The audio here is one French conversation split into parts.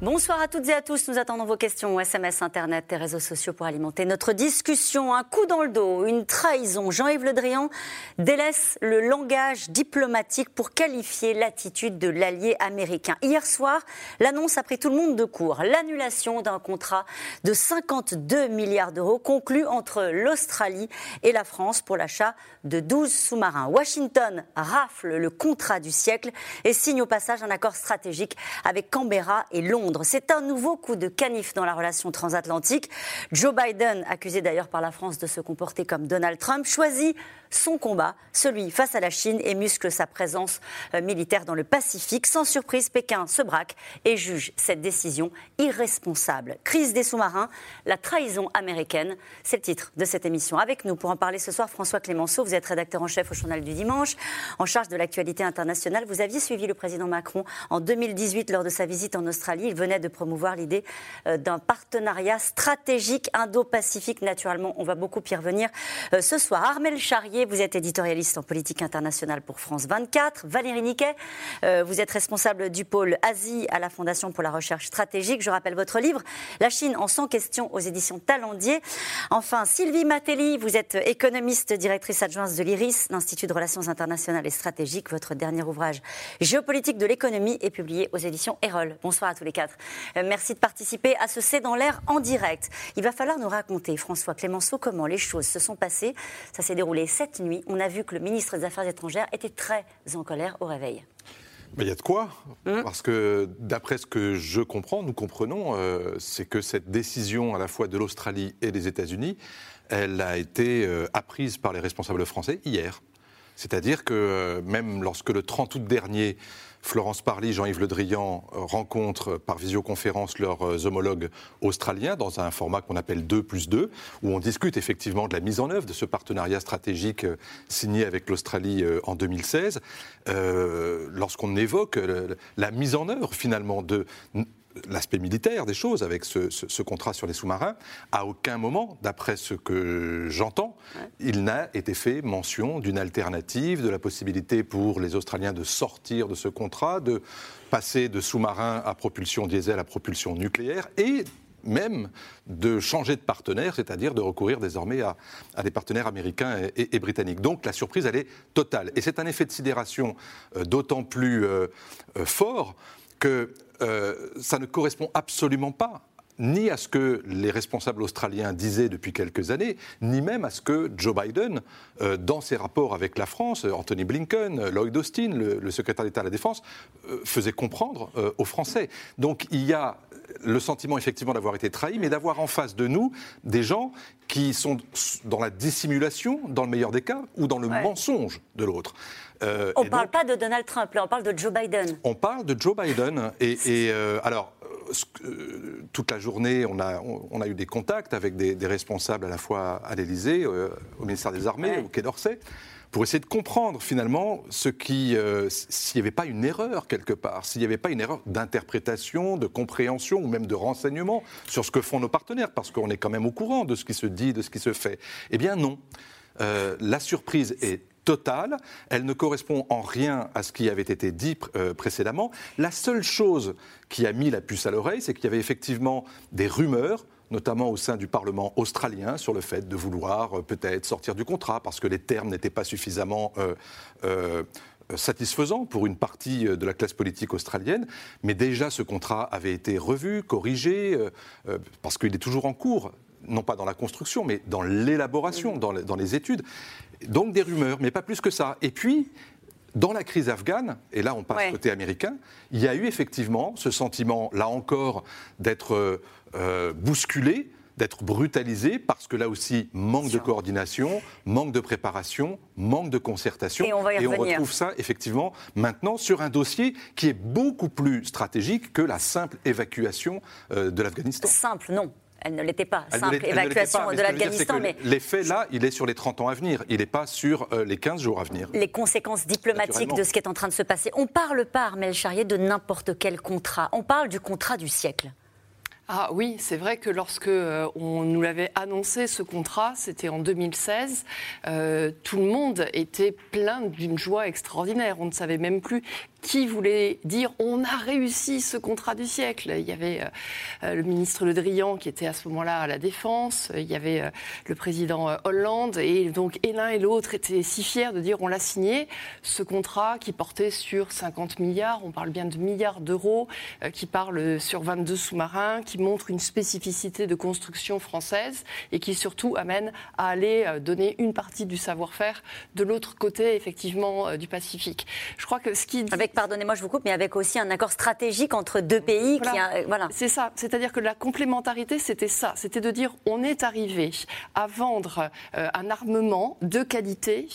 Bonsoir à toutes et à tous. Nous attendons vos questions SMS, Internet et réseaux sociaux pour alimenter notre discussion. Un coup dans le dos, une trahison. Jean-Yves Le Drian délaisse le langage diplomatique pour qualifier l'attitude de l'allié américain. Hier soir, l'annonce a pris tout le monde de court. L'annulation d'un contrat de 52 milliards d'euros conclu entre l'Australie et la France pour l'achat de 12 sous-marins. Washington rafle le contrat du siècle et signe au passage un accord stratégique avec Canberra et Londres. C'est un nouveau coup de canif dans la relation transatlantique. Joe Biden, accusé d'ailleurs par la France de se comporter comme Donald Trump, choisit son combat, celui face à la Chine, et muscle sa présence euh, militaire dans le Pacifique. Sans surprise, Pékin se braque et juge cette décision irresponsable. Crise des sous-marins, la trahison américaine, c'est le titre de cette émission. Avec nous pour en parler ce soir, François Clémenceau, vous êtes rédacteur en chef au Journal du Dimanche, en charge de l'actualité internationale. Vous aviez suivi le président Macron en 2018 lors de sa visite en Australie. Il venait de promouvoir l'idée euh, d'un partenariat stratégique indo-pacifique. Naturellement, on va beaucoup y revenir euh, ce soir. Armel Charrier, vous êtes éditorialiste en politique internationale pour France 24. Valérie Niquet, euh, vous êtes responsable du pôle Asie à la Fondation pour la recherche stratégique. Je rappelle votre livre, La Chine en 100 questions aux éditions Talendier. Enfin, Sylvie Matelli, vous êtes économiste, directrice adjointe de l'IRIS, l'Institut de Relations internationales et stratégiques. Votre dernier ouvrage, Géopolitique de l'économie, est publié aux éditions Erol. Bonsoir à tous les quatre. Euh, merci de participer à ce C'est dans l'air en direct. Il va falloir nous raconter, François Clémenceau, comment les choses se sont passées. Ça s'est déroulé cette nuit, on a vu que le ministre des Affaires étrangères était très en colère au réveil. Il y a de quoi, hum. parce que d'après ce que je comprends, nous comprenons, euh, c'est que cette décision à la fois de l'Australie et des États-Unis, elle a été euh, apprise par les responsables français hier. C'est-à-dire que euh, même lorsque le 30 août dernier, Florence Parly, Jean-Yves Le Drian euh, rencontrent par visioconférence leurs euh, homologues australiens dans un format qu'on appelle 2 plus 2, où on discute effectivement de la mise en œuvre de ce partenariat stratégique euh, signé avec l'Australie en 2016. Lorsqu'on évoque la mise en œuvre finalement de l'aspect militaire des choses avec ce, contrat sur les sous-marins, à aucun moment, d'après ce que j'entends, il n'a été fait mention d'une alternative, de la possibilité pour les Australiens de sortir de ce contrat, de passer de sous-marins à propulsion diesel à propulsion nucléaire et même de changer de partenaire, c'est-à-dire de recourir désormais à, des partenaires américains et, britanniques. Donc la surprise, elle est totale. Et c'est un effet de sidération euh, d'autant plus euh, euh, fort que euh, ça ne correspond absolument pas ni à ce que les responsables australiens disaient depuis quelques années, ni même à ce que Joe Biden, euh, dans ses rapports avec la France, Anthony Blinken, Lloyd Austin, le, secrétaire d'État à la Défense, euh, faisait comprendre aux Français. Donc il y a le sentiment effectivement d'avoir été trahi, mais d'avoir en face de nous des gens qui sont dans la dissimulation, dans le meilleur des cas, ou dans le mensonge de l'autre. Euh, on ne parle pas de Donald Trump, là, on parle de Joe Biden. On parle de Joe Biden. Et, euh, alors, euh, toute la journée, on a, on, a, eu des contacts avec des, responsables à la fois à l'Élysée, au ministère des Armées, au Quai d'Orsay, pour essayer de comprendre finalement ce qui, s'il n'y avait pas une erreur quelque part, s'il n'y avait pas une erreur d'interprétation, de compréhension ou même de renseignement sur ce que font nos partenaires, parce qu'on est quand même au courant de ce qui se dit, de ce qui se fait. Eh bien non. la surprise est Elle ne correspond en rien à ce qui avait été dit euh, précédemment. La seule chose qui a mis la puce à l'oreille, c'est qu'il y avait effectivement des rumeurs notamment au sein du Parlement australien, sur le fait de vouloir euh, peut-être sortir du contrat parce que les termes n'étaient pas suffisamment euh, satisfaisants pour une partie de la classe politique australienne. Mais déjà, ce contrat avait été revu, corrigé, parce qu'il est toujours en cours non pas dans la construction, mais dans l'élaboration, dans, dans, les études. Donc des rumeurs, mais pas plus que ça. Et puis, dans la crise afghane, et là on passe côté américain, il y a eu effectivement ce sentiment, là encore, d'être euh, bousculé, d'être brutalisé, parce que là aussi, manque de coordination, manque de préparation, manque de concertation. Et on, va y et on retrouve ça effectivement maintenant sur un dossier qui est beaucoup plus stratégique que la simple évacuation euh, de l'Afghanistan. Simple, non. Elle ne l'était pas. Simple évacuation de l'Afghanistan. Mais l'effet là, il est sur les 30 ans à venir. Il n'est pas sur euh, les 15 jours à venir. Les conséquences diplomatiques de ce qui est en train de se passer. On parle pas, Armel Charrier, de n'importe quel contrat. On parle du contrat du siècle. Ah oui, c'est vrai que lorsque euh, on nous l'avait annoncé ce contrat, c'était en 2016, euh, tout le monde était plein d'une joie extraordinaire. On ne savait même plus qui voulait dire on a réussi ce contrat du siècle. Il y avait euh, le ministre Le Drian qui était à ce moment-là à la Défense, il y avait le président Hollande, et donc et l'un et l'autre étaient si fiers de dire on l'a signé, ce contrat qui portait sur 50 milliards, on parle bien de milliards d'euros, qui parle sur 22 sous-marins, qui montre une spécificité de construction française et qui surtout amène à aller euh, donner une partie du savoir-faire de l'autre côté, effectivement, euh, du Pacifique. Je crois que ce qui... Avec, pardonnez-moi, je vous coupe, mais avec aussi un accord stratégique entre deux pays. Voilà. Euh, voilà. C'est ça. C'est-à-dire que la complémentarité, c'était ça. C'était de dire, on est arrivé à vendre un armement de qualité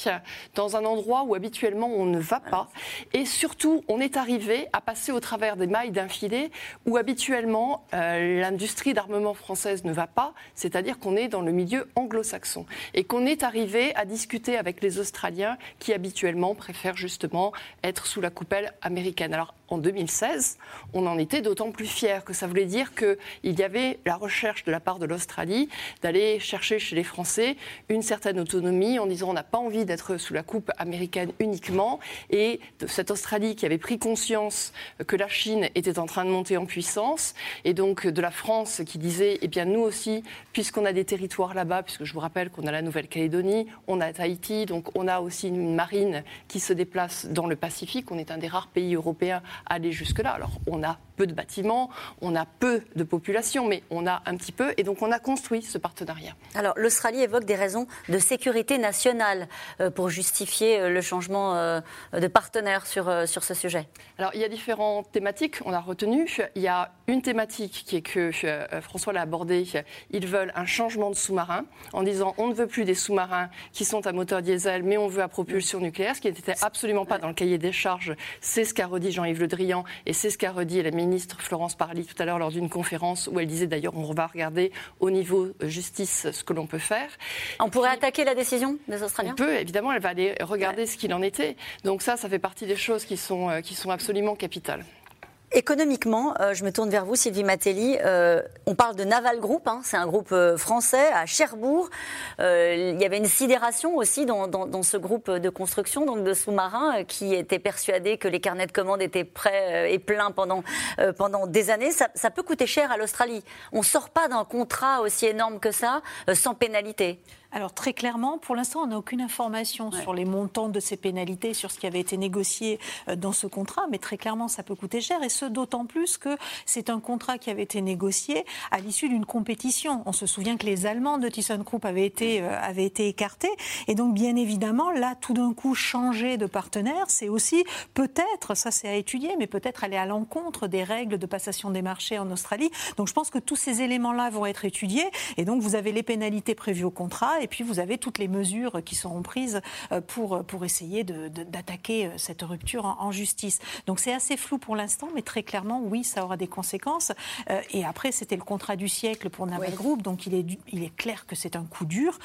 dans un endroit où habituellement on ne va pas. Et surtout, on est arrivé à passer au travers des mailles d'un filet où habituellement l'industrie d'armement française ne va pas, c'est-à-dire qu'on est dans le milieu anglo-saxon et qu'on est arrivé à discuter avec les Australiens qui habituellement préfèrent justement être sous la coupelle américaine. Alors en 2016, on en était d'autant plus fiers que ça voulait dire qu'il y avait la recherche de la part de l'Australie d'aller chercher chez les Français une certaine autonomie en disant on n'a pas envie d'être sous la coupe américaine uniquement. Et de cette Australie qui avait pris conscience que la Chine était en train de monter en puissance et donc de la France qui disait eh bien nous aussi puisqu'on a des territoires là-bas puisque je vous rappelle qu'on a la Nouvelle-Calédonie, on a Tahiti donc on a aussi une marine qui se déplace dans le Pacifique, on est un des rares pays européens aller jusque-là. Alors, on a peu de bâtiments, on a peu de population, mais on a un petit peu, et donc on a construit ce partenariat. Alors, l'Australie évoque des raisons de sécurité nationale euh, pour justifier euh, le changement euh, de partenaire sur, sur ce sujet. Alors, il y a différentes thématiques, on a retenu. Il y a une thématique qui est que François l'a abordé, ils veulent un changement de sous-marin en disant on ne veut plus des sous-marins qui sont à moteur diesel, mais on veut à propulsion nucléaire, ce qui n'était absolument pas dans le cahier des charges. C'est ce qu'a redit Jean-Yves Le Drian et c'est ce qu'a redit la ministre Florence Parly tout à l'heure lors d'une conférence où elle disait d'ailleurs on va regarder au niveau justice ce que l'on peut faire. On pourrait attaquer la décision des Australiens? On peut, évidemment, elle va aller regarder ce qu'il en était. Donc ça, ça fait partie des choses qui sont, euh, qui sont absolument capitales. Économiquement, euh, je me tourne vers vous, Sylvie Matelli. Euh, on parle de Naval Group, hein, c'est un groupe euh, français à Cherbourg. il y avait une sidération aussi dans, ce groupe de construction, donc de sous-marins, qui était persuadé que les carnets de commandes étaient prêts et pleins pendant, des années. Ça, ça, peut coûter cher à l'Australie. On ne sort pas d'un contrat aussi énorme que ça sans pénalité. Alors très clairement, pour l'instant, on n'a aucune information sur les montants de ces pénalités, sur ce qui avait été négocié euh, dans ce contrat, mais très clairement, ça peut coûter cher, et ce d'autant plus que c'est un contrat qui avait été négocié à l'issue d'une compétition. On se souvient que les Allemands de ThyssenKrupp avaient été, euh, avaient été écartés, et donc bien évidemment, là, tout d'un coup, changer de partenaire, c'est aussi peut-être, ça c'est à étudier, mais peut-être aller à l'encontre des règles de passation des marchés en Australie. Donc je pense que tous ces éléments-là vont être étudiés, et donc vous avez les pénalités prévues au contrat, et puis vous avez toutes les mesures qui seront prises euh, pour, pour essayer d'attaquer euh, cette rupture en, justice. Donc c'est assez flou pour l'instant, mais très clairement, oui, ça aura des conséquences. Euh, et après, c'était le contrat du siècle pour Naval Group, donc il est, il est clair que c'est un coup dur.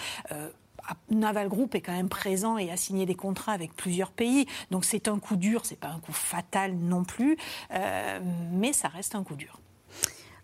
Naval Group est quand même présent et a signé des contrats avec plusieurs pays. Donc c'est un coup dur, c'est pas un coup fatal non plus, mais ça reste un coup dur.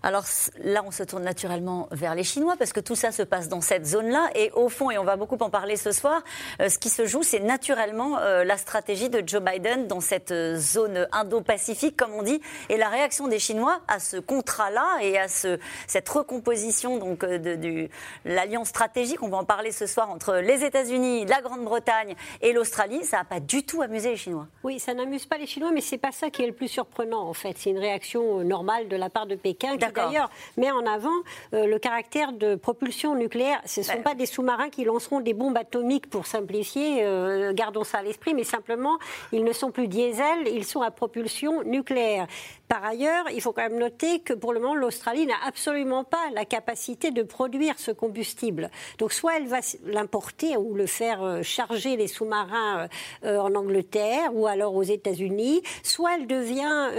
Alors là, on se tourne naturellement vers les Chinois parce que tout ça se passe dans cette zone-là. Et au fond, et on va beaucoup en parler ce soir, euh, ce qui se joue, c'est naturellement euh, la stratégie de Joe Biden dans cette euh, zone indo-pacifique, comme on dit, et la réaction des Chinois à ce contrat-là et à ce, cette recomposition donc de, l'alliance stratégique. On va en parler ce soir entre les États-Unis, la Grande-Bretagne et l'Australie. Ça n'a pas du tout amusé les Chinois. Oui, ça n'amuse pas les Chinois, mais c'est pas ça qui est le plus surprenant en fait. C'est une réaction normale de la part de Pékin d'ailleurs met en avant euh, le caractère de propulsion nucléaire. Ce ne sont pas des sous-marins qui lanceront des bombes atomiques pour simplifier, euh, gardons ça à l'esprit, mais simplement, ils ne sont plus diesel, ils sont à propulsion nucléaire. Par ailleurs, il faut quand même noter que pour le moment, l'Australie n'a absolument pas la capacité de produire ce combustible. Donc, soit elle va l'importer ou le faire euh, charger les sous-marins en Angleterre ou alors aux États-Unis, soit elle devient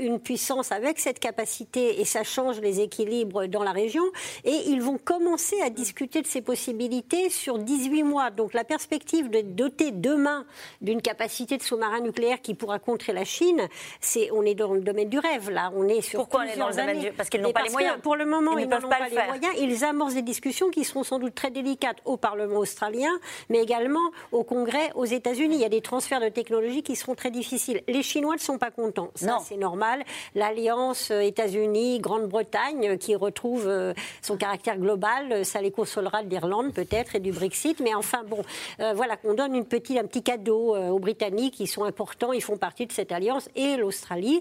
une puissance avec cette capacité et sachant change les équilibres dans la région. Et ils vont commencer à discuter de ces possibilités sur 18 mois. Donc la perspective de doter demain d'une capacité de sous-marin nucléaire qui pourra contrer la Chine, c'est on est dans le domaine du rêve là. On est sur Pourquoi on est dans le domaine du... Parce qu'ils n'ont pas les moyens. Pour le moment, ils, n'ont pas, les moyens. Ils amorcent des discussions qui seront sans doute très délicates au Parlement australien, mais également au Congrès aux États-Unis. Il y a des transferts de technologies qui seront très difficiles. Les Chinois ne sont pas contents. Ça, c'est normal. L'alliance euh, États-Unis, Grande-Bretagne, euh, qui retrouve euh, son caractère global, ça les consolera de l'Irlande peut-être et du Brexit. Mais enfin, bon, voilà, qu'on donne une petite, un petit cadeau aux Britanniques. Ils sont importants, ils font partie de cette alliance. Et l'Australie,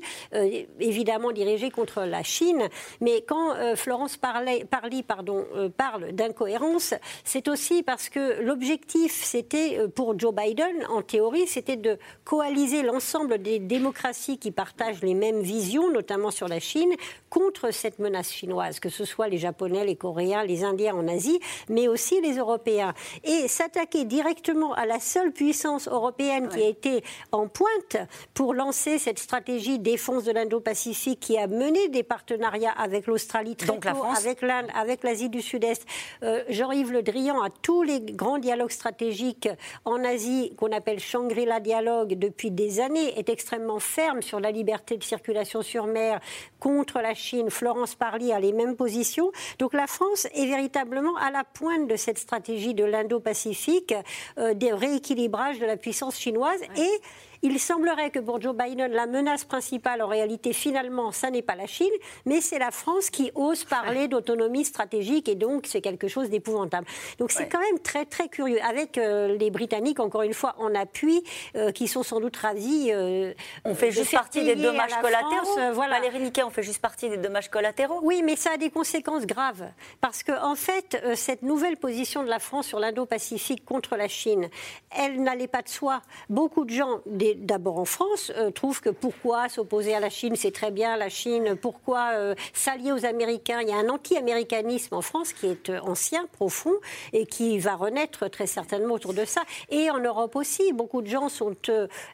évidemment dirigée contre la Chine. Mais quand Florence parlait, Parly pardon, parle d'incohérence, c'est aussi parce que l'objectif, c'était pour Joe Biden, en théorie, c'était de coaliser l'ensemble des démocraties qui partagent les mêmes visions, notamment sur la Chine, contre cette menace chinoise, que ce soit les Japonais, les Coréens, les Indiens en Asie, mais aussi les Européens. Et s'attaquer directement à la seule puissance européenne qui a été en pointe pour lancer cette stratégie défense de l'Indo-Pacifique qui a mené des partenariats avec l'Australie, Donc la France. avec l'Inde, avec l'Asie du Sud-Est. Euh, Jean-Yves Le Drian a tous les grands dialogues stratégiques en Asie qu'on appelle Shangri-La Dialogue depuis des années, est extrêmement ferme sur la liberté de circulation sur mer contre la Chine. Florence Parly a les mêmes positions. Donc la France est véritablement à la pointe de cette stratégie de l'Indo-Pacifique, euh, des rééquilibrages de la puissance chinoise et il semblerait que pour Joe Biden, la menace principale, en réalité, finalement, ça n'est pas la Chine, mais c'est la France qui ose parler d'autonomie stratégique et donc c'est quelque chose d'épouvantable. Donc c'est quand même très très curieux. Avec euh, les Britanniques, encore une fois, en appui, euh, qui sont sans doute ravis. Euh, on fait juste partie des dommages collatéraux. voilà. Valérie Niquet, on fait juste partie des dommages collatéraux. Oui, mais ça a des conséquences graves. Parce que, en fait, cette nouvelle position de la France sur l'Indo-Pacifique contre la Chine, elle n'allait pas de soi. Beaucoup de gens, des d'abord en France, euh, trouvent que pourquoi s'opposer à la Chine, c'est très bien la Chine, pourquoi euh, s'allier aux Américains. Il y a un anti-américanisme en France qui est euh, ancien, profond, et qui va renaître très certainement autour de ça. Et en Europe aussi, beaucoup de gens sont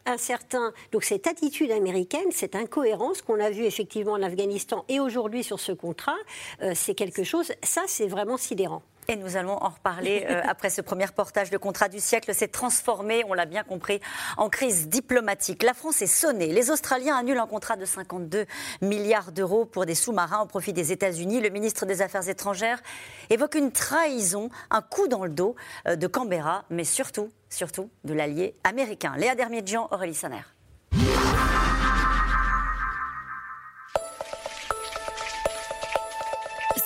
incertains. Donc cette attitude américaine, cette incohérence qu'on a vue effectivement en Afghanistan et aujourd'hui sur ce contrat, c'est quelque chose, ça c'est vraiment sidérant. Et nous allons en reparler euh, après ce premier portage. Le contrat du siècle s'est transformé, on l'a bien compris, en crise diplomatique. La France est sonnée. Les Australiens annulent un contrat de 52 milliards d'euros pour des sous-marins au profit des États-Unis. Le ministre des Affaires étrangères évoque une trahison, un coup dans le dos euh, de Canberra, mais surtout, surtout de l'allié américain. Léa Dermiedjian, Aurélie Sonner.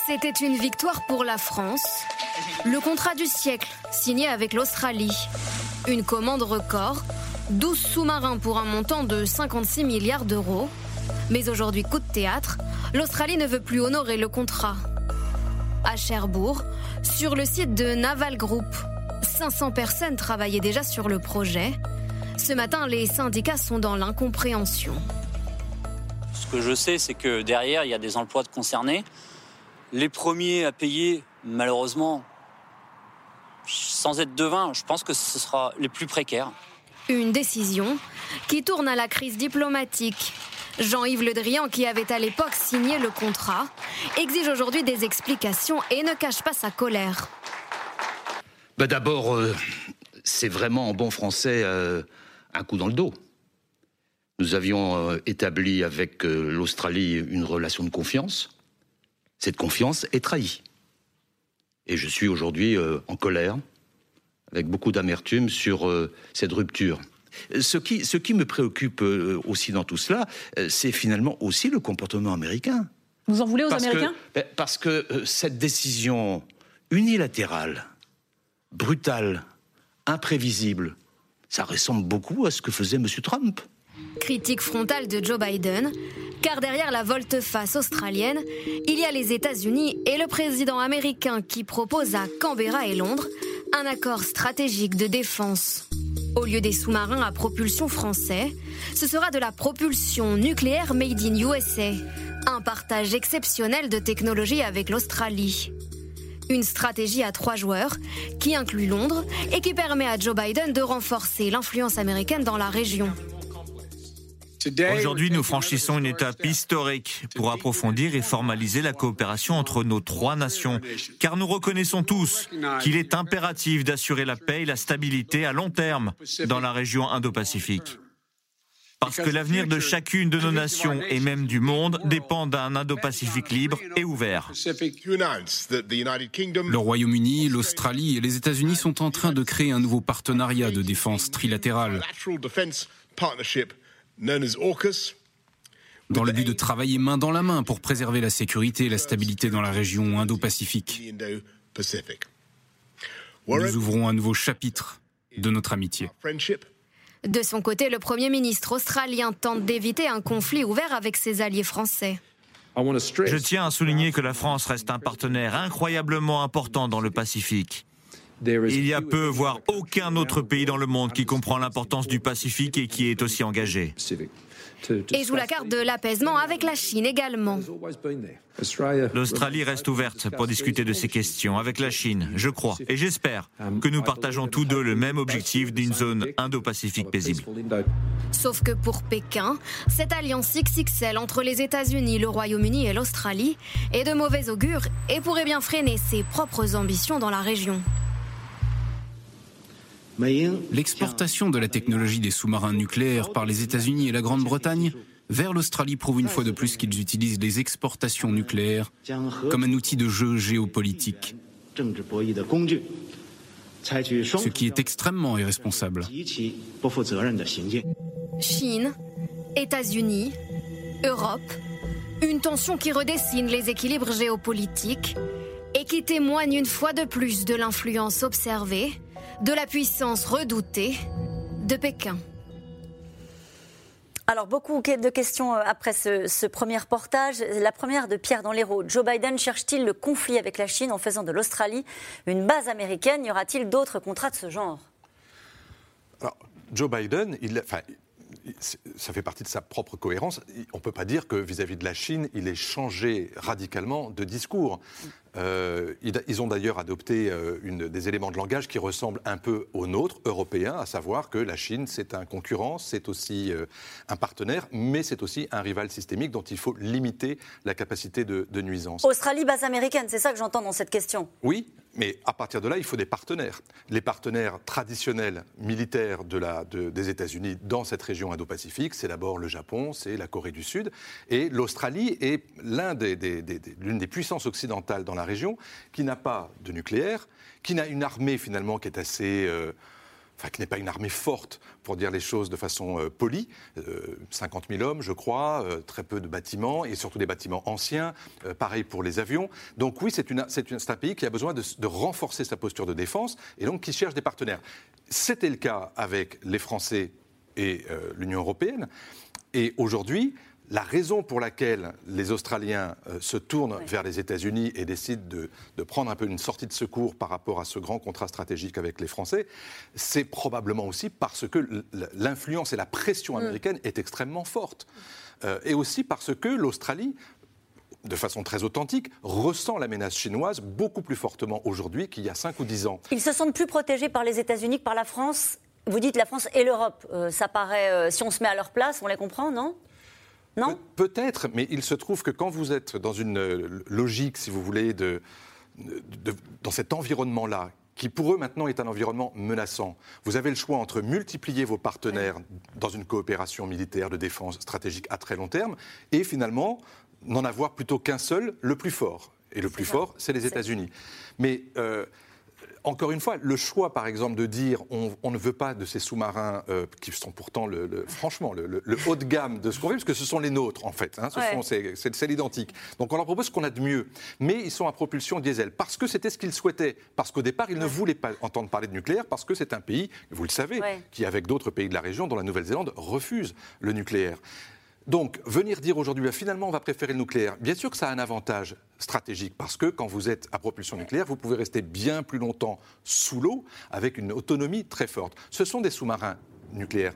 C'était une victoire pour la France. Le contrat du siècle, signé avec l'Australie. Une commande record, 12 sous-marins pour un montant de 56 milliards d'euros. Mais aujourd'hui, coup de théâtre, l'Australie ne veut plus honorer le contrat. À Cherbourg, sur le site de Naval Group, 500 personnes travaillaient déjà sur le projet. Ce matin, les syndicats sont dans l'incompréhension. Ce que je sais, c'est que derrière, il y a des emplois de concernés. Les premiers à payer, malheureusement, sans être devin, je pense que ce sera les plus précaires. Une décision qui tourne à la crise diplomatique. Jean-Yves Le Drian, qui avait à l'époque signé le contrat, exige aujourd'hui des explications et ne cache pas sa colère. Bah D'abord, euh, c'est vraiment en bon français euh, un coup dans le dos. Nous avions euh, établi avec l'Australie une relation de confiance. Cette confiance est trahie. Et je suis aujourd'hui euh, en colère, avec beaucoup d'amertume sur euh, cette rupture. Ce qui, ce qui me préoccupe euh, aussi dans tout cela, c'est finalement aussi le comportement américain. Vous en voulez aux Américains? ben, Parce que cette décision unilatérale, brutale, imprévisible, ça ressemble beaucoup à ce que faisait M. Trump. Critique frontale de Joe Biden, car derrière la volte-face australienne, il y a les États-Unis et le président américain qui propose à Canberra et Londres un accord stratégique de défense. Au lieu des sous-marins à propulsion français, ce sera de la propulsion nucléaire made in USA, un partage exceptionnel de technologie avec l'Australie. Une stratégie à trois joueurs qui inclut Londres et qui permet à Joe Biden de renforcer l'influence américaine dans la région. Aujourd'hui, nous franchissons une étape historique pour approfondir et formaliser la coopération entre nos trois nations, car nous reconnaissons tous qu'il est impératif d'assurer la paix et la stabilité à long terme dans la région Indo-Pacifique. Parce que l'avenir de chacune de nos nations et même du monde dépend d'un Indo-Pacifique libre et ouvert. Le Royaume-Uni, l'Australie et les États-Unis sont en train de créer un nouveau partenariat de défense trilatéral dans le but de travailler main dans la main pour préserver la sécurité et la stabilité dans la région Indo-Pacifique. Nous ouvrons un nouveau chapitre de notre amitié. De son côté, le Premier ministre australien tente d'éviter un conflit ouvert avec ses alliés français. Je tiens à souligner que la France reste un partenaire incroyablement important dans le Pacifique. Il y a peu, voire aucun autre pays dans le monde qui comprend l'importance du Pacifique et qui est aussi engagé. Et joue la carte de l'apaisement avec la Chine également. L'Australie reste ouverte pour discuter de ces questions avec la Chine, je crois, et j'espère que nous partageons tous deux le même objectif d'une zone Indo-Pacifique paisible. Sauf que pour Pékin, cette alliance XXL entre les États-Unis, le Royaume-Uni et l'Australie est de mauvais augure et pourrait bien freiner ses propres ambitions dans la région. L'exportation de la technologie des sous-marins nucléaires par les États-Unis et la Grande-Bretagne vers l'Australie prouve une fois de plus qu'ils utilisent les exportations nucléaires comme un outil de jeu géopolitique. Ce qui est extrêmement irresponsable. Chine, États-Unis, Europe, une tension qui redessine les équilibres géopolitiques et qui témoigne une fois de plus de l'influence observée de la puissance redoutée de Pékin. Alors, beaucoup de questions euh, après ce, premier reportage. La première de Pierre dans l'Hérault. Joe Biden cherche-t-il le conflit avec la Chine en faisant de l'Australie une base américaine? Y aura-t-il d'autres contrats de ce genre? Alors, Joe Biden, il, enfin, ça fait partie de sa propre cohérence. On ne peut pas dire que vis-à-vis de la Chine, il ait changé radicalement de discours. Euh, ils ont d'ailleurs adopté euh, une, des éléments de langage qui ressemblent un peu aux nôtres, européens, à savoir que la Chine, c'est un concurrent, c'est aussi euh, un partenaire, mais c'est aussi un rival systémique dont il faut limiter la capacité de, de nuisance. Australie, base américaine, c'est ça que j'entends dans cette question. Oui, mais à partir de là, il faut des partenaires. Les partenaires traditionnels militaires des États-Unis dans cette région Indo-Pacifique, c'est d'abord le Japon, c'est la Corée du Sud. Et l'Australie est l'une des, des, puissances occidentales dans la région qui n'a pas de nucléaire, qui n'a une armée finalement qui est assez. Euh, enfin qui n'est pas une armée forte, pour dire les choses de façon euh, polie. 50 euh, 000 hommes, je crois, euh, très peu de bâtiments, et surtout des bâtiments anciens, pareil pour les avions. Donc oui, c'est un pays qui a besoin de, de, renforcer sa posture de défense, et donc qui cherche des partenaires. C'était le cas avec les Français et l'Union européenne. Et aujourd'hui, la raison pour laquelle les Australiens euh, se tournent vers les États-Unis et décident de, prendre un peu une sortie de secours par rapport à ce grand contrat stratégique avec les Français, c'est probablement aussi parce que l'influence et la pression mm. américaine est extrêmement forte. Euh, et aussi parce que l'Australie de façon très authentique, ressent la menace chinoise beaucoup plus fortement aujourd'hui qu'il y a 5 ou 10 ans. Ils se sentent plus protégés par les États-Unis que par la France Vous dites la France et l'Europe. Euh, ça paraît, si on se met à leur place, on les comprend, non? Non Peut-être, mais il se trouve que quand vous êtes dans une euh, logique, si vous voulez, de, dans cet environnement-là, qui pour eux maintenant est un environnement menaçant. Vous avez le choix entre multiplier vos partenaires dans une coopération militaire de défense stratégique à très long terme et finalement n'en avoir plutôt qu'un seul, le plus fort. Et le plus fort, c'est les États-Unis. Mais euh, encore une fois, le choix, par exemple, de dire on, ne veut pas de ces sous-marins euh, qui sont pourtant, le, franchement, le, haut de gamme de ce qu'on veut, parce que ce sont les nôtres, en fait. Hein, c'est l'identique. Donc on leur propose ce qu'on a de mieux. Mais ils sont à propulsion diesel, parce que c'était ce qu'ils souhaitaient. Parce qu'au départ, ils ne voulaient pas entendre parler de nucléaire, parce que c'est un pays, vous le savez, qui, avec d'autres pays de la région, dont la Nouvelle-Zélande, refuse le nucléaire. Donc, venir dire aujourd'hui, bah, finalement, on va préférer le nucléaire, bien sûr que ça a un avantage stratégique, parce que quand vous êtes à propulsion nucléaire, vous pouvez rester bien plus longtemps sous l'eau avec une autonomie très forte. Ce sont des sous-marins nucléaires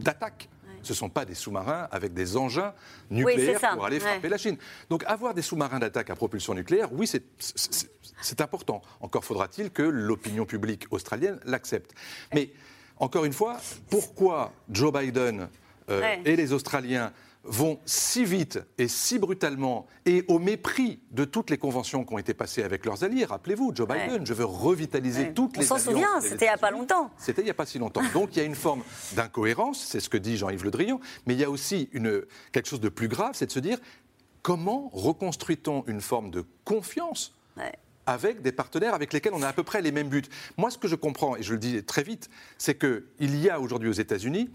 d'attaque. Ce ne sont pas des sous-marins avec des engins nucléaires pour aller frapper la Chine. Donc avoir des sous-marins d'attaque à propulsion nucléaire, oui, c'est important. Encore faudra-t-il que l'opinion publique australienne l'accepte. Mais encore une fois, pourquoi Joe Biden euh, et les Australiens vont si vite et si brutalement et au mépris de toutes les conventions qui ont été passées avec leurs alliés. Rappelez-vous, Joe Biden, je veux revitaliser toutes les On s'en souvient, c'était il n'y a pas longtemps. C'était il n'y a pas si longtemps. Donc il y a une forme d'incohérence, c'est ce que dit Jean-Yves Le Drian, mais il y a aussi une, quelque chose de plus grave, c'est de se dire comment reconstruit-on une forme de confiance avec des partenaires avec lesquels on a à peu près les mêmes buts? Moi, ce que je comprends, et je le dis très vite, c'est qu'il y a aujourd'hui aux États-Unis,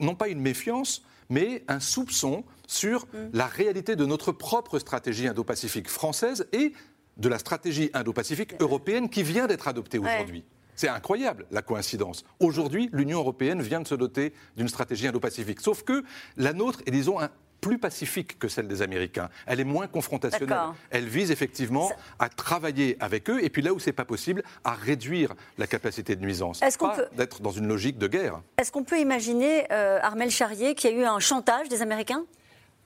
non pas une méfiance, mais un soupçon sur mm. la réalité de notre propre stratégie indo-pacifique française et de la stratégie indo-pacifique européenne qui vient d'être adoptée aujourd'hui. C'est incroyable la coïncidence. Aujourd'hui, l'Union européenne vient de se doter d'une stratégie indo-pacifique. Sauf que la nôtre est, disons, un, plus pacifique que celle des Américains. Elle est moins confrontationnelle. Elle vise effectivement à travailler avec eux et puis là où c'est pas possible, à réduire la capacité de nuisance. Est-ce qu'on peut d'être dans une logique de guerre Est-ce qu'on peut imaginer euh, Armel Charrier qu'il y a eu un chantage des Américains?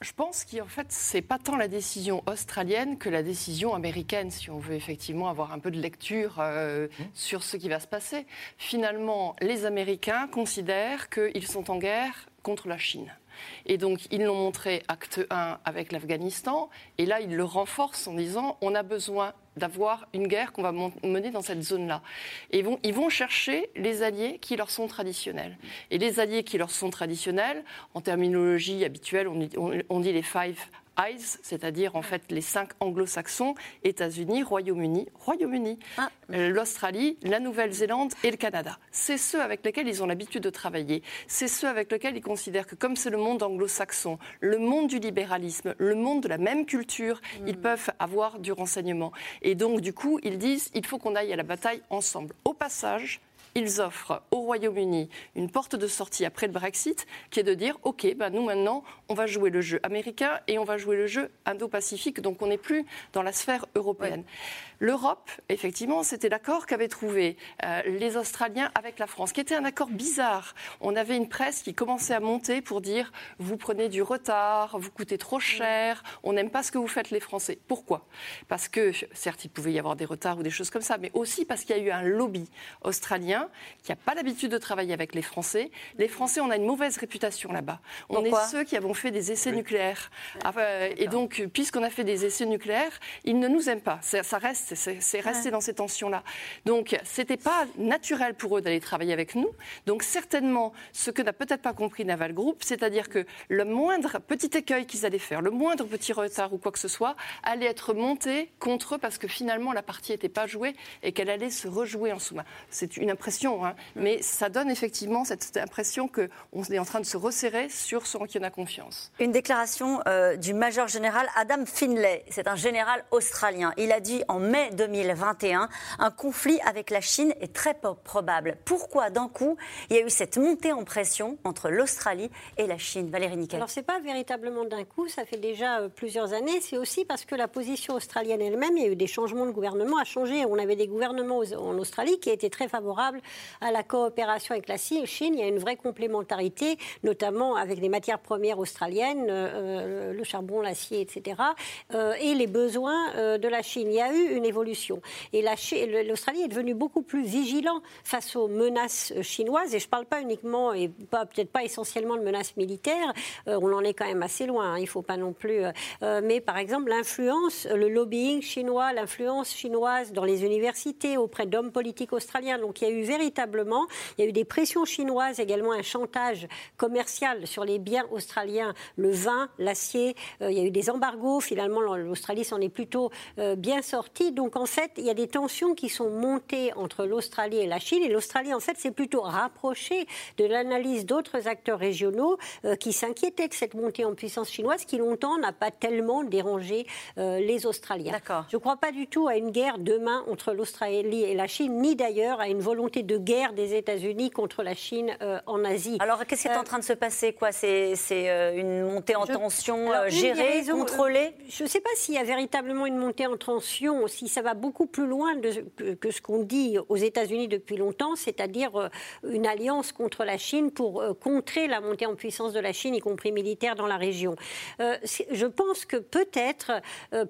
Je pense qu'en fait, c'est pas tant la décision australienne que la décision américaine, si on veut effectivement avoir un peu de lecture euh, mmh. sur ce qui va se passer. Finalement, les Américains considèrent qu'ils sont en guerre contre la Chine. Et donc, ils l'ont montré acte 1 avec l'Afghanistan. Et là, ils le renforcent en disant on a besoin d'avoir une guerre qu'on va mener dans cette zone-là. Et ils vont chercher les alliés qui leur sont traditionnels. Et les alliés qui leur sont traditionnels, en terminologie habituelle, on dit les five EYES, c'est-à-dire en fait les cinq anglo-saxons, États-Unis, Royaume-Uni, Royaume-Uni, ah. euh, l'Australie, la Nouvelle-Zélande et le Canada. C'est ceux avec lesquels ils ont l'habitude de travailler. C'est ceux avec lesquels ils considèrent que comme c'est le monde anglo-saxon, le monde du libéralisme, le monde de la même culture, hmm. ils peuvent avoir du renseignement. Et donc du coup, ils disent il faut qu'on aille à la bataille ensemble. Au passage, ils offrent au Royaume-Uni une porte de sortie après le Brexit, qui est de dire, OK, ben nous maintenant, on va jouer le jeu américain et on va jouer le jeu indo-pacifique, donc on n'est plus dans la sphère européenne. L'Europe, effectivement, c'était l'accord qu'avaient trouvé euh, les Australiens avec la France, qui était un accord bizarre. On avait une presse qui commençait à monter pour dire, vous prenez du retard, vous coûtez trop cher, on n'aime pas ce que vous faites les Français. Pourquoi? Parce que, certes, il pouvait y avoir des retards ou des choses comme ça, mais aussi parce qu'il y a eu un lobby australien qui n'a pas l'habitude de travailler avec les Français. Les Français, on a une mauvaise réputation là-bas. On est ceux qui avons fait des essais nucléaires. Ah, euh, et donc, puisqu'on a fait des essais nucléaires, ils ne nous aiment pas. Ça reste, c'est resté dans ces tensions-là. Donc, c'était pas naturel pour eux d'aller travailler avec nous. Donc, certainement, ce que n'a peut-être pas compris Naval Group, c'est-à-dire que le moindre petit écueil qu'ils allaient faire, le moindre petit retard ou quoi que ce soit, allait être monté contre eux parce que finalement, la partie n'était pas jouée et qu'elle allait se rejouer en sous-main. C'est une impression Hein. mais ça donne effectivement cette impression qu'on est en train de se resserrer sur ce en qui on a confiance. Une déclaration euh, du major général Adam Finlay, c'est un général australien. Il a dit en mai 2021, un conflit avec la Chine est très probable. Pourquoi d'un coup il y a eu cette montée en pression entre l'Australie et la Chine? Valérie Nickel. Alors c'est pas véritablement d'un coup, ça fait déjà euh, plusieurs années. C'est aussi parce que la position australienne elle-même, il y a eu des changements de gouvernement, a changé. On avait des gouvernements en Australie qui étaient très favorables à la coopération avec la Chine, il y a une vraie complémentarité, notamment avec les matières premières australiennes, euh, le charbon, l'acier, etc., euh, et les besoins euh, de la Chine. Il y a eu une évolution. Et l'Australie est devenue beaucoup plus vigilant face aux menaces chinoises, et je ne parle pas uniquement, et peut-être pas essentiellement de menaces militaires, on en est quand même assez loin, hein, il ne faut pas non plus... mais par exemple, l'influence, le lobbying chinois, l'influence chinoise dans les universités auprès d'hommes politiques australiens. Donc il y a eu véritablement, il y a eu des pressions chinoises, également un chantage commercial sur les biens australiens, le vin, l'acier. Euh, il y a eu des embargos. Finalement, l'Australie s'en est plutôt euh, bien sortie. Donc en fait, il y a des tensions qui sont montées entre l'Australie et la Chine. Et l'Australie, en fait, s'est plutôt rapprochée de l'analyse d'autres acteurs régionaux euh, qui s'inquiétaient de cette montée en puissance chinoise qui longtemps n'a pas tellement dérangé les Australiens. Je ne crois pas du tout à une guerre demain entre l'Australie et la Chine, ni d'ailleurs à une volonté de guerre des États-Unis contre la Chine euh, en Asie. Alors, qu'est-ce qui est en euh, train de se passer quoi? C'est euh, une montée en tension gérée, contrôlée? Je ne sais pas s'il y a véritablement une montée en tension, si ça va beaucoup plus loin que, ce qu'on dit aux États-Unis depuis longtemps, c'est-à-dire une alliance contre la Chine pour contrer la montée en puissance de la Chine, y compris militaire, dans la région. je pense que peut-être,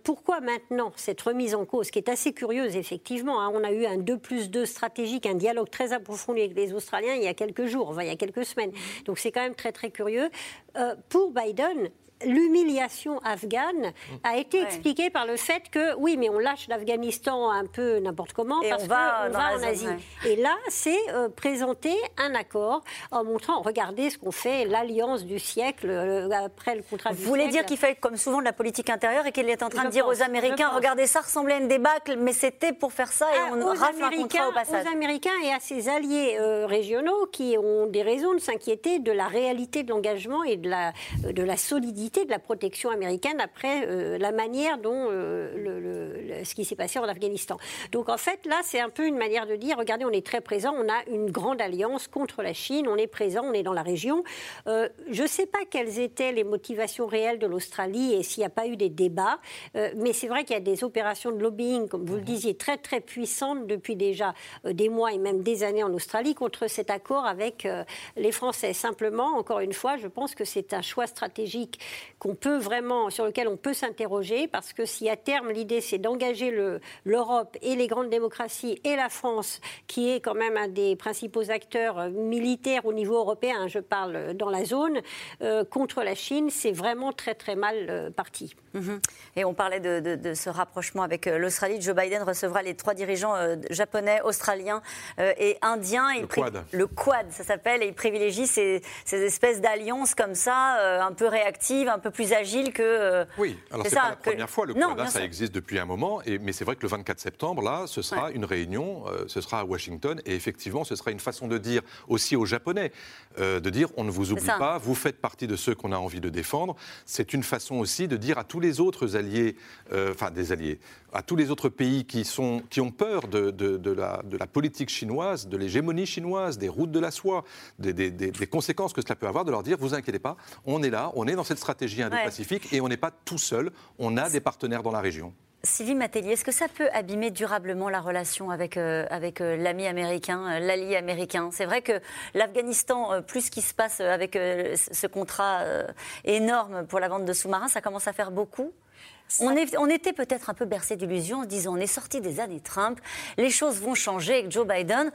pourquoi maintenant cette remise en cause, qui est assez curieuse, effectivement, hein, on a eu un 2 plus 2 stratégique, un dialogue très approfondi avec les Australiens il y a quelques jours, enfin, il y a quelques semaines. Donc c'est quand même très très curieux. Euh, pour Biden, l'humiliation afghane a été expliquée par le fait que, oui, mais on lâche l'Afghanistan un peu n'importe comment parce qu'on va, va en Asie. Et là, c'est euh, présenter un accord en montrant, regardez ce qu'on fait, l'alliance du siècle euh, après le contrat Vous voulez dire qu'il fait comme souvent de la politique intérieure et qu'il est en train de dire aux Américains, regardez, ça ressemblait à une débâcle, mais c'était pour faire ça et ah, on rafle un contrat au passage. Aux Américains et à ses alliés euh, régionaux qui ont des raisons de s'inquiéter de la réalité de l'engagement et de la, de la solidité de la protection américaine après euh, la manière dont euh, le, ce qui s'est passé en Afghanistan. Donc en fait, là, c'est un peu une manière de dire, regardez, on est très présent, on a une grande alliance contre la Chine, on est présent, on est dans la région. Euh, je ne sais pas quelles étaient les motivations réelles de l'Australie et s'il n'y a pas eu des débats, mais c'est vrai qu'il y a des opérations de lobbying, comme vous le disiez, très très puissantes depuis déjà des mois et même des années en Australie contre cet accord avec les Français. Simplement, encore une fois, je pense que c'est un choix stratégique qu'on peut vraiment, sur lequel on peut s'interroger, parce que si à terme l'idée c'est d'engager l'Europe et les grandes démocraties et la France, qui est quand même un des principaux acteurs euh, militaires au niveau européen, je parle dans la zone, euh, contre la Chine, c'est vraiment très très mal euh, parti. Mhm. Et on parlait de, ce rapprochement avec l'Australie. Joe Biden recevra les trois dirigeants japonais, australiens et indiens. le quad. Le quad, ça s'appelle, et il privilégie ces, ces espèces d'alliances comme ça, un peu réactives, un peu plus agile que. Euh, oui, alors c'est pas la première fois. Le non, ça existe depuis un moment. Et, mais c'est vrai que le 24 septembre, là, ce sera une réunion, euh, ce sera à Washington. Et effectivement, ce sera une façon de dire aussi aux Japonais, euh, de dire on ne vous oublie pas, vous faites partie de ceux qu'on a envie de défendre. C'est une façon aussi de dire à tous les autres alliés, enfin des alliés, à tous les autres pays qui, sont, qui ont peur de, de, la, de la, politique chinoise, de l'hégémonie chinoise, des routes de la soie, des, des, des, conséquences que cela peut avoir, de leur dire vous inquiétez pas, on est là, on est dans cette stratégie Indo-Pacifique et on n'est pas tout seul, on a des partenaires dans la région. Sylvie Matélier, est-ce que ça peut abîmer durablement la relation avec, euh, avec euh, l'ami américain, euh, l'allié américain? C'est vrai que l'Afghanistan, plus ce qui se passe avec ce contrat énorme pour la vente de sous-marins, ça commence à faire beaucoup? On, était peut-être un peu bercé d'illusions en se disant on est sorti des années Trump, les choses vont changer avec Joe Biden.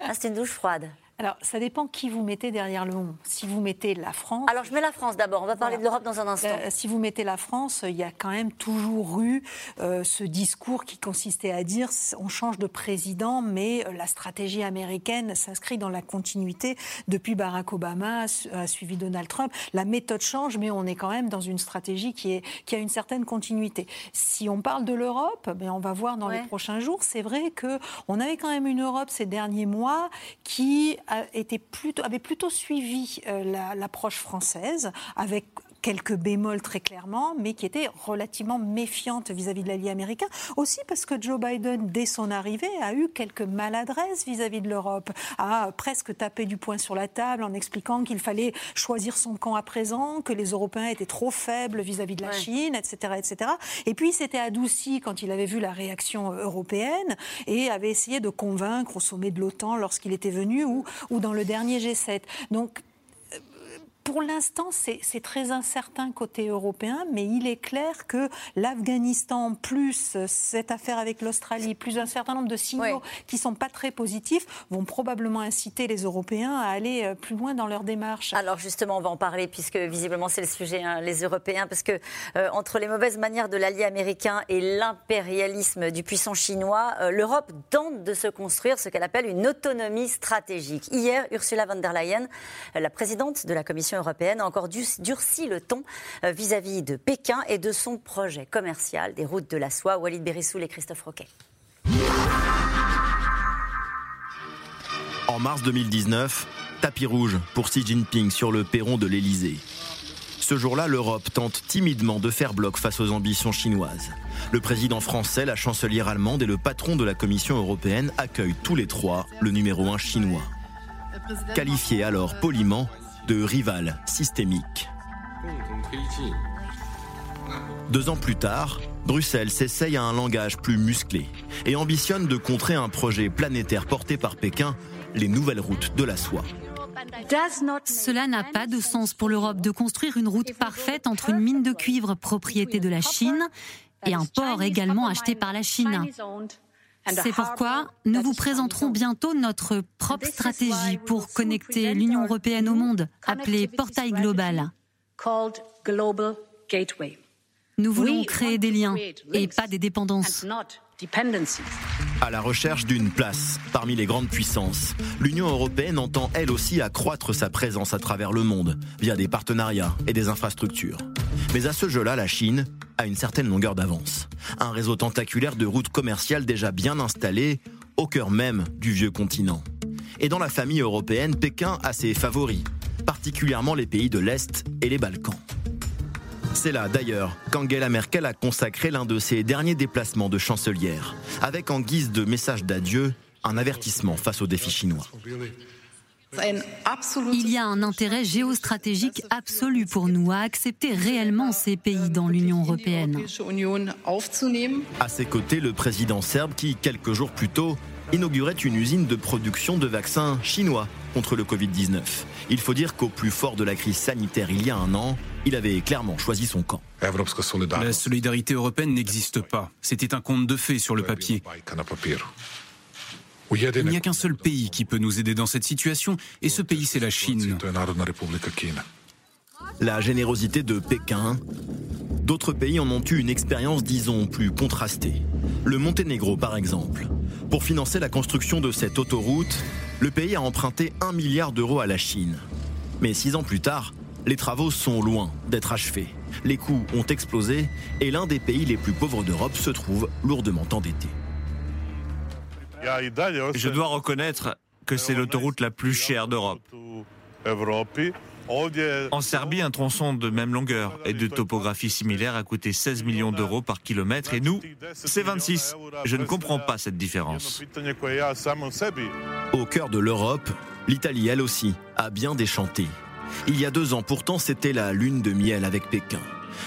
Ah, c'est une douche froide. Alors, ça dépend qui vous mettez derrière le nom. Si vous mettez la France. Alors, je mets la France d'abord. On va parler de l'Europe dans un instant. Euh, si vous mettez la France, il y a quand même toujours eu euh, ce discours qui consistait à dire on change de président, mais euh, la stratégie américaine s'inscrit dans la continuité. Depuis Barack Obama a suivi Donald Trump. La méthode change, mais on est quand même dans une stratégie qui, est, qui a une certaine continuité. Si on parle de l'Europe, ben on va voir dans les prochains jours. C'est vrai que on avait quand même une Europe ces derniers mois qui plutôt, avait plutôt suivi euh, l'approche française avec quelques bémols très clairement, mais qui était relativement méfiante vis-à-vis de l'allié américain. Aussi parce que Joe Biden, dès son arrivée, a eu quelques maladresses vis-à-vis de l'Europe, a presque tapé du poing sur la table en expliquant qu'il fallait choisir son camp à présent, que les Européens étaient trop faibles vis-à-vis de la Chine, etc., etc. Et puis il s'était adouci quand il avait vu la réaction européenne et avait essayé de convaincre au sommet de l'OTAN lorsqu'il était venu ou, ou dans le dernier G7. Donc pour l'instant, c'est très incertain côté européen, mais il est clair que l'Afghanistan, plus cette affaire avec l'Australie, plus un certain nombre de signaux qui ne sont pas très positifs, vont probablement inciter les Européens à aller euh, plus loin dans leur démarche. Alors justement, on va en parler, puisque visiblement c'est le sujet, hein, les Européens, parce que euh, entre les mauvaises manières de l'allié américain et l'impérialisme du puissant chinois, euh, l'Europe tente de se construire ce qu'elle appelle une autonomie stratégique. Hier, Ursula von der Leyen, la présidente de la Commission européenne a encore durci le ton euh, vis-à-vis de Pékin et de son projet commercial des routes de la soie. Walid Berissoul et Christophe Roquet. En mars 2019, tapis rouge pour Xi Jinping sur le perron de l'Elysée. Ce jour-là, l'Europe tente timidement de faire bloc face aux ambitions chinoises. Le président français, la chancelière allemande et le patron de la Commission européenne accueillent tous les trois le numéro un chinois. Qualifié alors poliment de rival systémique. Deux ans plus tard, Bruxelles s'essaye à un langage plus musclé et ambitionne de contrer un projet planétaire porté par Pékin, les nouvelles routes de la soie. Cela n'a pas de sens pour l'Europe de construire une route parfaite entre une mine de cuivre propriété de la Chine et un port également acheté par la Chine. C'est pourquoi nous vous présenterons bientôt notre propre stratégie pour connecter l'Union européenne au monde, appelée Portail Global. Nous voulons créer des liens et pas des dépendances. À la recherche d'une place parmi les grandes puissances, l'Union européenne entend elle aussi accroître sa présence à travers le monde via des partenariats et des infrastructures. Mais à ce jeu-là, la Chine a une certaine longueur d'avance. Un réseau tentaculaire de routes commerciales déjà bien installé au cœur même du vieux continent. Et dans la famille européenne, Pékin a ses favoris, particulièrement les pays de l'Est et les Balkans. C'est là d'ailleurs qu'Angela Merkel a consacré l'un de ses derniers déplacements de chancelière, avec en guise de message d'adieu un avertissement face aux défis chinois. Il y a un intérêt géostratégique absolu pour nous à accepter réellement ces pays dans l'Union européenne. À ses côtés, le président serbe qui, quelques jours plus tôt, inaugurait une usine de production de vaccins chinois contre le Covid-19. Il faut dire qu'au plus fort de la crise sanitaire il y a un an, il avait clairement choisi son camp. La solidarité européenne n'existe pas. C'était un conte de fées sur le papier. Il n'y a qu'un seul pays qui peut nous aider dans cette situation, et ce pays, c'est la Chine. La générosité de Pékin. D'autres pays en ont eu une expérience, disons, plus contrastée. Le Monténégro, par exemple. Pour financer la construction de cette autoroute, le pays a emprunté un milliard d'euros à la Chine. Mais six ans plus tard, les travaux sont loin d'être achevés. Les coûts ont explosé et l'un des pays les plus pauvres d'Europe se trouve lourdement endetté. Je dois reconnaître que c'est l'autoroute la plus chère d'Europe. En Serbie, un tronçon de même longueur et de topographie similaire a coûté 16 millions d'euros par kilomètre et nous, c'est 26. Je ne comprends pas cette différence. Au cœur de l'Europe, l'Italie, elle aussi, a bien déchanté. Il y a deux ans, pourtant, c'était la lune de miel avec Pékin.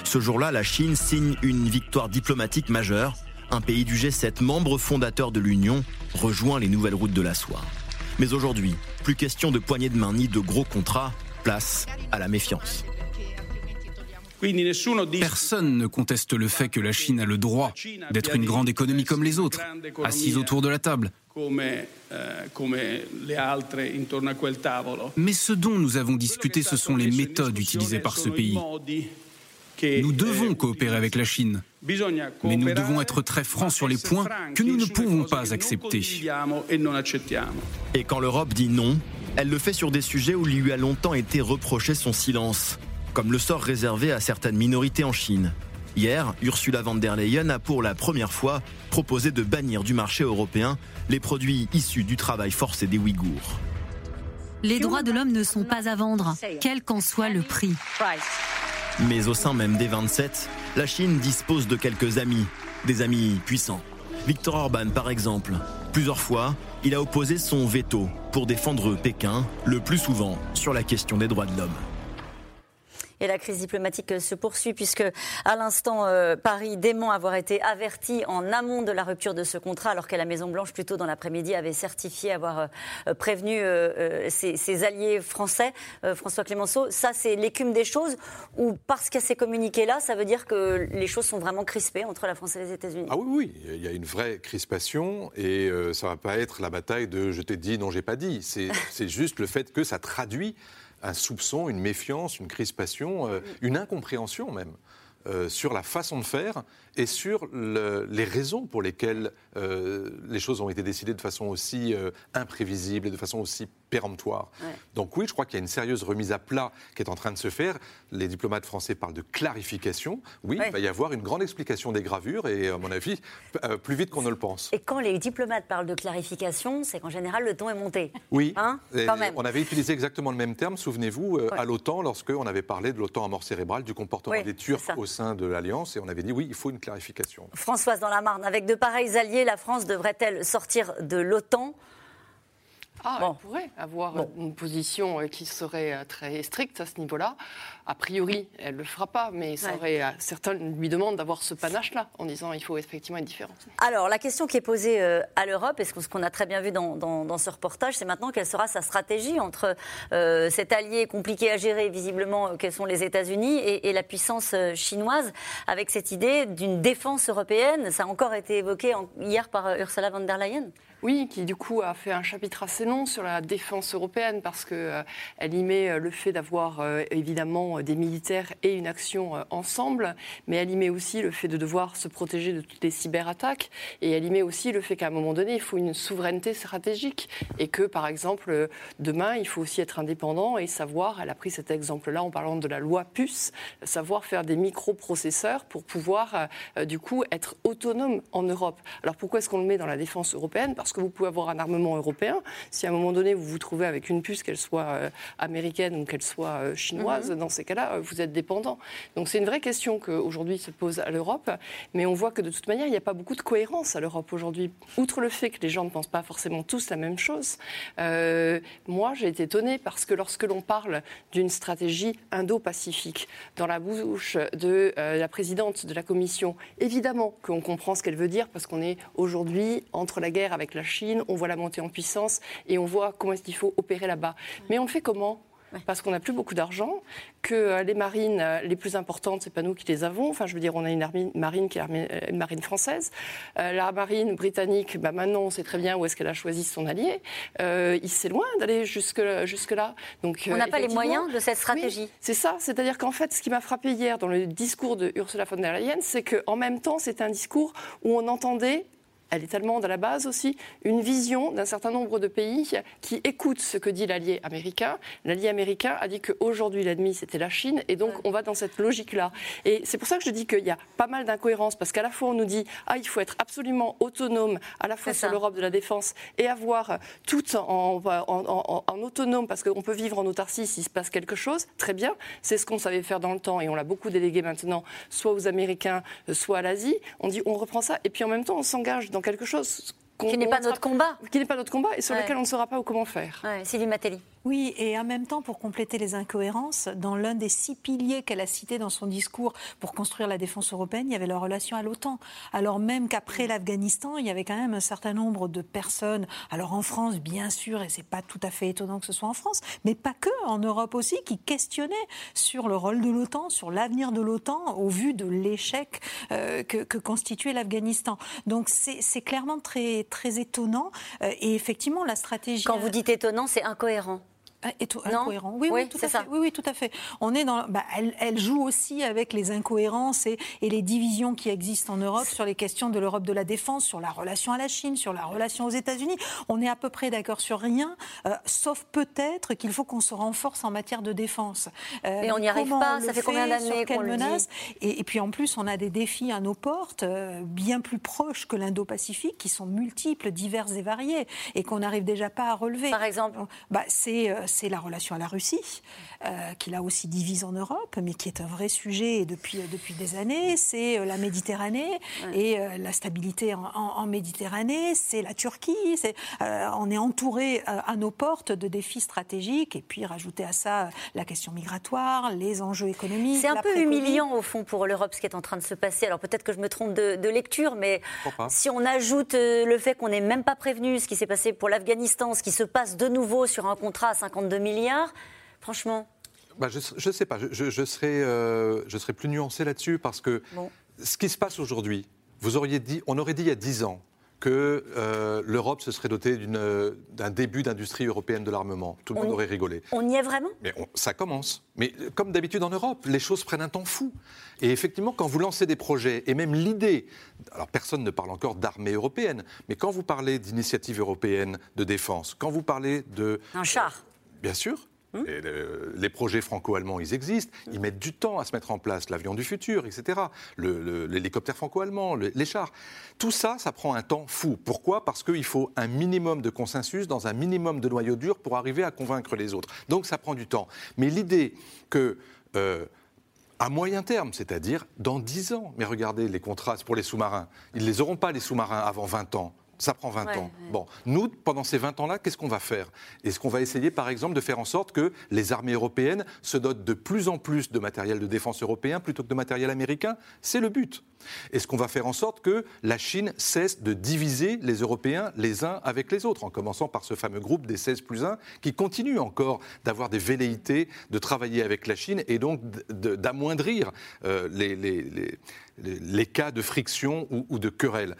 Ce jour-là, la Chine signe une victoire diplomatique majeure. Un pays du G7, membre fondateur de l'Union, rejoint les nouvelles routes de la soie. Mais aujourd'hui, plus question de poignées de main ni de gros contrats, place à la méfiance. Personne ne conteste le fait que la Chine a le droit d'être une grande économie comme les autres, assise autour de la table. Mais ce dont nous avons discuté, ce sont les méthodes utilisées par ce pays. Nous devons coopérer avec la Chine, mais nous devons être très francs sur les points que nous ne pouvons pas accepter. Et quand l'Europe dit non, elle le fait sur des sujets où il lui a longtemps été reproché son silence, comme le sort réservé à certaines minorités en Chine. Hier, Ursula von der Leyen a pour la première fois proposé de bannir du marché européen les produits issus du travail forcé des Ouïghours. Les droits de l'homme ne sont pas à vendre, quel qu'en soit le prix. Mais au sein même des 27, la Chine dispose de quelques amis, des amis puissants. Viktor Orban, par exemple. Plusieurs fois, il a opposé son veto pour défendre Pékin, le plus souvent sur la question des droits de l'homme. Et la crise diplomatique se poursuit puisque, à l'instant, euh, Paris dément avoir été averti en amont de la rupture de ce contrat, alors que la Maison Blanche, plutôt dans l'après-midi, avait certifié avoir euh, prévenu euh, ses, alliés français. François Clémenceau, ça, c'est l'écume des choses. Ou parce qu'il y a ces communiqués-là, ça veut dire que les choses sont vraiment crispées entre la France et les États-Unis? Ah oui, oui, il y a une vraie crispation et ça va pas être la bataille de je t'ai dit, non, j'ai pas dit. C'est juste le fait que ça traduit un soupçon, une méfiance, une crispation, euh, une incompréhension même. Euh, sur la façon de faire et sur les raisons pour lesquelles euh, les choses ont été décidées de façon aussi imprévisible et de façon aussi péremptoire. Donc oui, je crois qu'il y a une sérieuse remise à plat qui est en train de se faire. Les diplomates français parlent de clarification. Oui, il va y avoir une grande explication des gravures et, à mon avis, euh, plus vite qu'on ne le pense. Et quand les diplomates parlent de clarification, c'est qu'en général, le ton est monté. Oui, hein quand même. on avait utilisé exactement le même terme, souvenez-vous, euh, à l'OTAN, lorsqu'on avait parlé de l'OTAN à mort cérébrale, du comportement des Turcs au sein de l'Alliance, et on avait dit oui, il faut une clarification. Françoise, dans la Marne, avec de pareils alliés, la France devrait-elle sortir de l'OTAN? Ah, elle pourrait avoir une position qui serait très stricte à ce niveau-là. A priori, elle ne le fera pas, mais ça aurait, certains lui demandent d'avoir ce panache-là, en disant il faut effectivement être différent. Alors, la question qui est posée à l'Europe, et ce qu'on a très bien vu dans, dans, ce reportage, c'est maintenant quelle sera sa stratégie entre cet allié compliqué à gérer, visiblement, quels sont les États-Unis, et, et, la puissance chinoise, avec cette idée d'une défense européenne. Ça a encore été évoqué hier par Ursula von der Leyen oui, qui du coup a fait un chapitre assez long sur la défense européenne parce qu'elle euh, y met euh, le fait d'avoir euh, évidemment des militaires et une action ensemble, mais elle y met aussi le fait de devoir se protéger de toutes les cyberattaques et elle y met aussi le fait qu'à un moment donné, il faut une souveraineté stratégique et que par exemple demain, il faut aussi être indépendant et savoir, elle a pris cet exemple-là en parlant de la loi puce, savoir faire des microprocesseurs pour pouvoir du coup être autonome en Europe. Alors pourquoi est-ce qu'on le met dans la défense européenne? Que vous pouvez avoir un armement européen. Si à un moment donné, vous vous trouvez avec une puce, qu'elle soit euh, américaine ou qu'elle soit euh, chinoise, mhm. dans ces cas-là, euh, vous êtes dépendant. Donc c'est une vraie question qu'aujourd'hui se pose à l'Europe. Mais on voit que de toute manière, il n'y a pas beaucoup de cohérence à l'Europe aujourd'hui. Outre le fait que les gens ne pensent pas forcément tous la même chose, moi, j'ai été étonnée parce que lorsque l'on parle d'une stratégie indo-pacifique dans la bouche de la présidente de la Commission, évidemment qu'on comprend ce qu'elle veut dire parce qu'on est aujourd'hui entre la guerre avec la la Chine, on voit la montée en puissance et on voit comment est-ce qu'il faut opérer là-bas. Mais on le fait comment? Parce qu'on n'a plus beaucoup d'argent, que euh, les marines euh, les plus importantes, c'est pas nous qui les avons. Enfin, je veux dire, on a une marine qui est une marine française. Euh, la marine britannique, bah, maintenant, on sait très bien où est-ce qu'elle a choisi son allié. il c'est loin d'aller jusque, jusque là. Donc, on n'a pas les moyens de cette stratégie. c'est ça. C'est-à-dire qu'en fait, ce qui m'a frappé hier dans le discours de Ursula von der Leyen, c'est qu'en même temps, c'est un discours où on entendait elle est allemande à la base aussi, une vision d'un certain nombre de pays qui écoutent ce que dit l'allié américain. L'allié américain a dit qu'aujourd'hui l'ennemi c'était la Chine et donc on va dans cette logique-là. Et c'est pour ça que je dis qu'il y a pas mal d'incohérences parce qu'à la fois on nous dit ah il faut être absolument autonome à la fois sur l'Europe de la défense et avoir tout en, en, en autonome parce qu'on peut vivre en autarcie s'il se passe quelque chose. Très bien, c'est ce qu'on savait faire dans le temps et on l'a beaucoup délégué maintenant soit aux Américains, soit à l'Asie. On dit on reprend ça et puis en même temps on s'engage dans quelque chose qui n'est pas notre combat. Qui n'est pas notre combat et sur lequel on ne saura pas comment faire. Ouais, Sylvie Matelli. Oui, et en même temps, pour compléter les incohérences, dans l'un des six piliers qu'elle a cités dans son discours pour construire la défense européenne, il y avait la relation à l'OTAN. Alors même qu'après l'Afghanistan, il y avait quand même un certain nombre de personnes, alors en France bien sûr, et c'est pas tout à fait étonnant que ce soit en France, mais pas que, en Europe aussi, qui questionnaient sur le rôle de l'OTAN, sur l'avenir de l'OTAN, au vu de l'échec euh, que, que, constituait l'Afghanistan. Donc c'est clairement très, très étonnant. Euh, et effectivement, la stratégie... Quand vous dites étonnant, c'est incohérent. Ah, incohérent. Oui, oui, tout à fait. Oui, oui, tout à fait. On est dans. Bah, elle, elle, joue aussi avec les incohérences et, et, les divisions qui existent en Europe sur les questions de l'Europe de la défense, sur la relation à la Chine, sur la relation aux États-Unis. On est à peu près d'accord sur rien, euh, sauf peut-être qu'il faut qu'on se renforce en matière de défense. Euh, et on n'y arrive pas. Ça fait combien d'années qu'on le dit et, et, puis en plus, on a des défis à nos portes euh, bien plus proches que l'Indo-Pacifique, qui sont multiples, divers et variés, et qu'on n'arrive déjà pas à relever. Par exemple, bah, c'est c'est la relation à la Russie, euh, qui là aussi divise en Europe, mais qui est un vrai sujet depuis, depuis des années. C'est euh, la Méditerranée et euh, la stabilité en, Méditerranée. C'est la Turquie. On est entouré à nos portes de défis stratégiques. Et puis rajouter à ça la question migratoire, les enjeux économiques. C'est un peu humiliant au fond pour l'Europe ce qui est en train de se passer. Alors peut-être que je me trompe de, de lecture, mais si on ajoute le fait qu'on n'est même pas prévenu ce qui s'est passé pour l'Afghanistan, ce qui se passe de nouveau sur un contrat à 52 milliards. Franchement. Bah, je ne sais pas. Je, serais, euh, je serais plus nuancé là-dessus parce que ce qui se passe aujourd'hui, vous auriez dit, on aurait dit il y a 10 ans que euh, l'Europe se serait dotée d'un début d'industrie européenne de l'armement. Tout le monde aurait rigolé. On y est vraiment? Mais ça commence. Mais comme d'habitude en Europe, les choses prennent un temps fou. Et effectivement, quand vous lancez des projets, et même l'idée, alors personne ne parle encore d'armée européenne, mais quand vous parlez d'initiative européenne de défense, quand vous parlez de... Un char Bien sûr. Hum les projets franco-allemands, ils existent. Ils mettent du temps à se mettre en place. L'avion du futur, etc. L'hélicoptère franco-allemand, les chars. Tout ça, ça prend un temps fou. Pourquoi? Parce qu'il faut un minimum de consensus dans un minimum de noyau dur pour arriver à convaincre les autres. Donc ça prend du temps. Mais l'idée que... Euh, à moyen terme, c'est-à-dire dans 10 ans. Mais regardez les contrats pour les sous-marins. Ils ne les auront pas, les sous-marins, avant 20 ans Ça prend 20 ans. Bon, nous, pendant ces 20 ans-là, qu'est-ce qu'on va faire? Est-ce qu'on va essayer, par exemple, de faire en sorte que les armées européennes se dotent de plus en plus de matériel de défense européen plutôt que de matériel américain? C'est le but. Est-ce qu'on va faire en sorte que la Chine cesse de diviser les Européens les uns avec les autres, en commençant par ce fameux groupe des 16 plus 1 qui continue encore d'avoir des velléités de travailler avec la Chine et donc d'amoindrir euh, les, les, cas de friction ou, ou de querelle?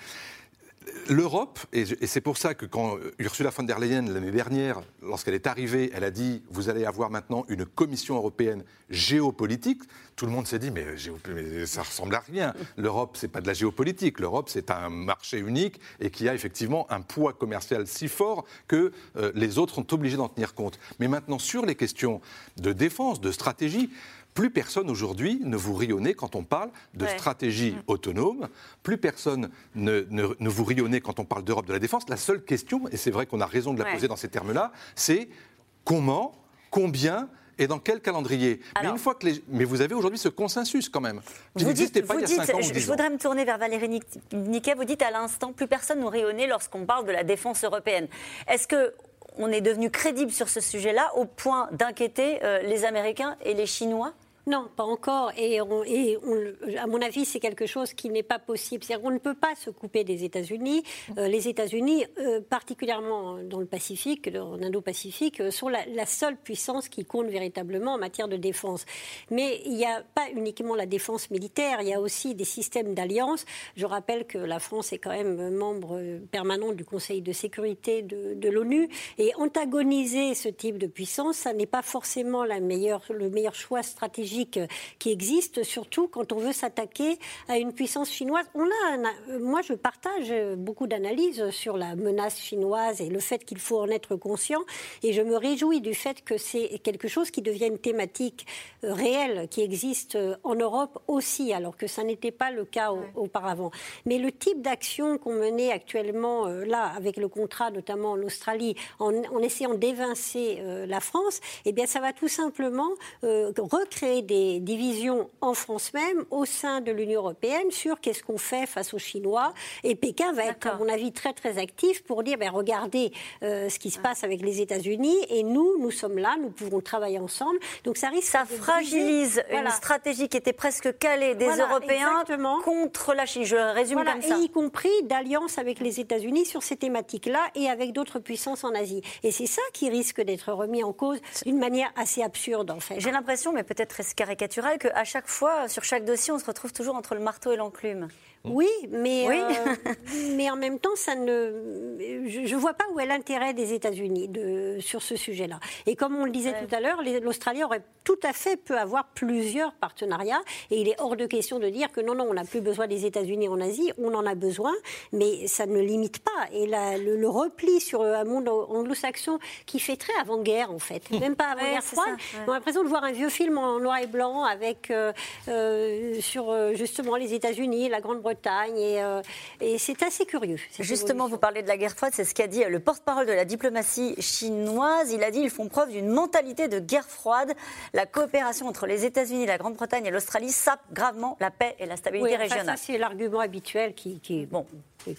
l'Europe, et c'est pour ça que quand Ursula von der Leyen, l'année dernière, lorsqu'elle est arrivée, elle a dit Vous allez avoir maintenant une commission européenne géopolitique, tout le monde s'est dit Mais, mais ça ressemble à rien. L'Europe, c'est pas de la géopolitique. L'Europe, c'est un marché unique et qui a effectivement un poids commercial si fort que euh, les autres sont obligés d'en tenir compte. Mais maintenant, sur les questions de défense, de stratégie, plus personne aujourd'hui ne vous rionne quand on parle de stratégie mm. autonome. Plus personne ne, vous rionne quand on parle d'Europe de la défense. La seule question, et c'est vrai qu'on a raison de la poser dans ces termes-là, c'est comment, combien et dans quel calendrier mais, une fois que mais vous avez aujourd'hui ce consensus quand même. vous dites, pas il y a ans je, je voudrais me tourner vers Valérie Niquet. Vous dites à l'instant, plus personne ne rayonne lorsqu'on parle de la défense européenne. Est-ce que on est devenu crédible sur ce sujet-là au point d'inquiéter euh, les Américains et les Chinois? Non, pas encore. Et, à mon avis, c'est quelque chose qui n'est pas possible. C'est-à-dire qu'on ne peut pas se couper des États-Unis. Euh, les États-Unis, euh, particulièrement dans le Pacifique, en Indo-Pacifique, euh, sont la, seule puissance qui compte véritablement en matière de défense. Mais il n'y a pas uniquement la défense militaire, il y a aussi des systèmes d'alliance. Je rappelle que la France est quand même membre permanent du Conseil de sécurité de, l'ONU. Et antagoniser ce type de puissance, ça n'est pas forcément le meilleur choix stratégique qui existe, surtout quand on veut s'attaquer à une puissance chinoise. On a moi, je partage beaucoup d'analyses sur la menace chinoise et le fait qu'il faut en être conscient. Et je me réjouis du fait que c'est quelque chose qui devient une thématique euh, réelle, qui existe euh, en Europe aussi, alors que ça n'était pas le cas auparavant. Mais le type d'action qu'on menait actuellement euh, là, avec le contrat, notamment en Australie, en, essayant d'évincer la France, eh bien, ça va tout simplement recréer des divisions en France même, au sein de l'Union européenne, sur qu'est-ce qu'on fait face aux Chinois. Et Pékin va être, à mon avis, très très actif pour dire, ben, regardez euh, ce qui se passe avec les États-Unis, et nous, nous sommes là, nous pouvons travailler ensemble. Donc ça risque Ça fragilise une stratégie qui était presque calée des Européens contre la Chine. Je résume comme ça. Et y compris d'alliance avec les États-Unis sur ces thématiques-là et avec d'autres puissances en Asie. Et c'est ça qui risque d'être remis en cause d'une manière assez absurde, en fait. J'ai l'impression, mais peut-être caricatural qu'à chaque fois, sur chaque dossier, on se retrouve toujours entre le marteau et l'enclume. Oui, mais, euh, mais en même temps, ça ne, je ne vois pas où est l'intérêt des États-Unis de, sur ce sujet-là. Et comme on le disait tout à l'heure, l'Australie aurait tout à fait peut avoir plusieurs partenariats. Et il est hors de question de dire que non, non, on n'a plus besoin des États-Unis en Asie. On en a besoin, mais ça ne limite pas. Et le, repli sur un monde anglo-saxon qui fait très avant-guerre, en fait, même pas avant-guerre froide. On a l'impression de voir un vieux film en noir et blanc avec euh, euh, sur justement les États-Unis, la Grande-Bretagne euh, et, c'est assez curieux. Justement, vous parlez de la guerre froide, c'est ce qu'a dit le porte-parole de la diplomatie chinoise. Il a dit ils font preuve d'une mentalité de guerre froide. La coopération entre les États-Unis, la Grande-Bretagne et l'Australie sape gravement la paix et la stabilité régionale. c'est l'argument habituel qui, qui bon,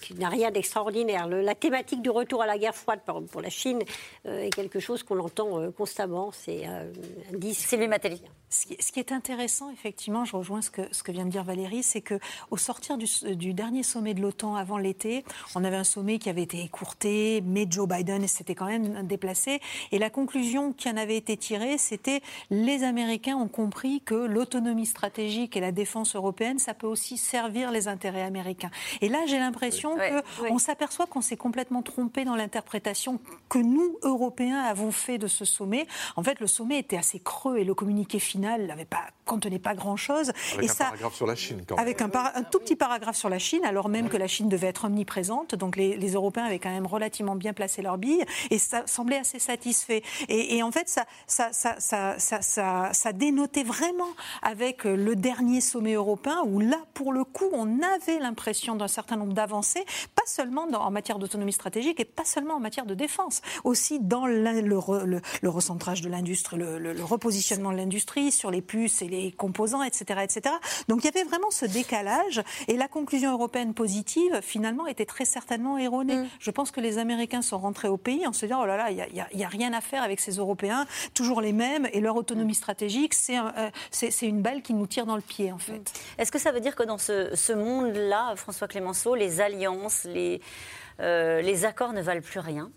qui n'a rien d'extraordinaire. La thématique du retour à la guerre froide pour la Chine euh, est quelque chose qu'on entend euh, constamment. C'est euh, un disque. Sylvie Matteli. Ce qui, est intéressant, effectivement, je rejoins ce que, ce que vient de dire Valérie, c'est qu'au sortir du, dernier sommet de l'OTAN avant l'été, on avait un sommet qui avait été écourté, mais Joe Biden s'était quand même déplacé. Et la conclusion qui en avait été tirée, c'était les Américains ont compris que l'autonomie stratégique et la défense européenne, ça peut aussi servir les intérêts américains. Et là, j'ai l'impression qu'on s'aperçoit qu'on s'est complètement trompé dans l'interprétation que nous, Européens, avons fait de ce sommet. En fait, le sommet était assez creux et le communiqué final n'avait pas, contenait pas grand-chose. Avec un paragraphe sur la Chine, quand même. Avec un, un, tout petit paragraphe sur la Chine, alors même que la Chine devait être omniprésente. Donc les, Européens avaient quand même relativement bien placé leurs billes et ça semblait assez satisfait. Et, en fait, ça ça, ça, ça, ça, dénotait vraiment avec le dernier sommet européen où là, pour le coup, on avait l'impression d'un certain nombre d'avances pas seulement en matière d'autonomie stratégique et pas seulement en matière de défense, aussi dans le, le, recentrage de l'industrie, le, repositionnement de l'industrie sur les puces et les composants, etc., etc. Donc il y avait vraiment ce décalage et la conclusion européenne positive, finalement, était très certainement erronée. Mm. Je pense que les Américains sont rentrés au pays en se disant, oh là là, il n'y a, a, rien à faire avec ces Européens, toujours les mêmes, et leur autonomie stratégique, c'est euh, c'est une balle qui nous tire dans le pied, en fait. Mm. Est-ce que ça veut dire que dans ce, ce monde-là, François Clémenceau, les euh, les accords ne valent plus rien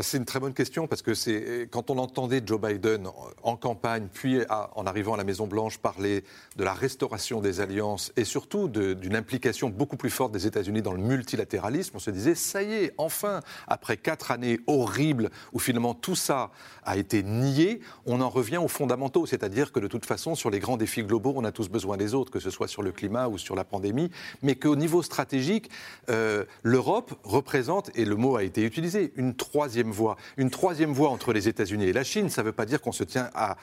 c'est une très bonne question parce que c'est quand on entendait Joe Biden en campagne, puis en arrivant à la Maison Blanche parler de la restauration des alliances et surtout d'une implication beaucoup plus forte des États-Unis dans le multilatéralisme, on se disait ça y est, enfin, après quatre années horribles où finalement tout ça a été nié, on en revient aux fondamentaux, c'est-à-dire que de toute façon sur les grands défis globaux, on a tous besoin des autres, que ce soit sur le climat ou sur la pandémie, mais qu'au niveau stratégique, euh, l'Europe représente, et le mot a été utilisé, une troisième voie. Une troisième voie entre les États-Unis et la Chine, ça ne veut pas dire qu'on se tient à,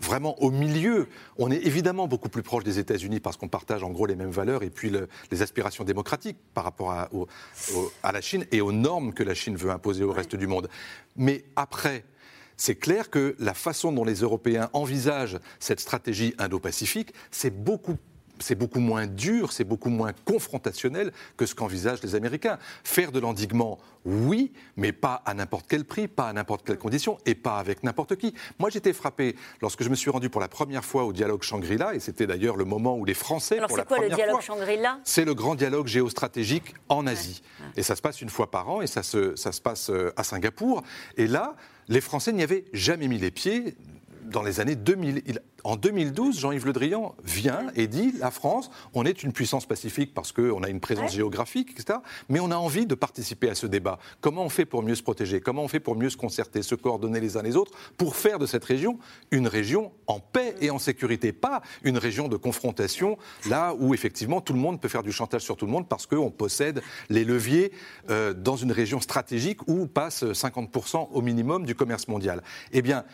vraiment au milieu. On est évidemment beaucoup plus proche des États-Unis parce qu'on partage en gros les mêmes valeurs et puis les aspirations démocratiques par rapport à, à la Chine et aux normes que la Chine veut imposer au reste du monde. Mais après, c'est clair que la façon dont les Européens envisagent cette stratégie indo-pacifique, c'est beaucoup c'est beaucoup moins dur, c'est beaucoup moins confrontationnel que ce qu'envisagent les Américains. Faire de l'endiguement, oui, mais pas à n'importe quel prix, pas à n'importe quelle condition et pas avec n'importe qui. Moi, j'étais frappé lorsque je me suis rendu pour la première fois au dialogue Shangri-La, et c'était d'ailleurs le moment où les Français, Alors pour la quoi, première le dialogue Shangri-La? C'est le grand dialogue géostratégique en Asie. Et ça se passe une fois par an, et ça se, ça se passe euh, à Singapour. Et là, les Français n'y avaient jamais mis les pieds dans les années 2000. en 2012, Jean-Yves Le Drian vient et dit la France, on est une puissance pacifique parce qu'on a une présence géographique, etc. Mais on a envie de participer à ce débat. Comment on fait pour mieux se protéger? Comment on fait pour mieux se concerter, se coordonner les uns les autres pour faire de cette région une région en paix et en sécurité, pas une région de confrontation là où effectivement tout le monde peut faire du chantage sur tout le monde parce qu'on possède les leviers euh, dans une région stratégique où passe 50% au minimum du commerce mondial. Eh bien,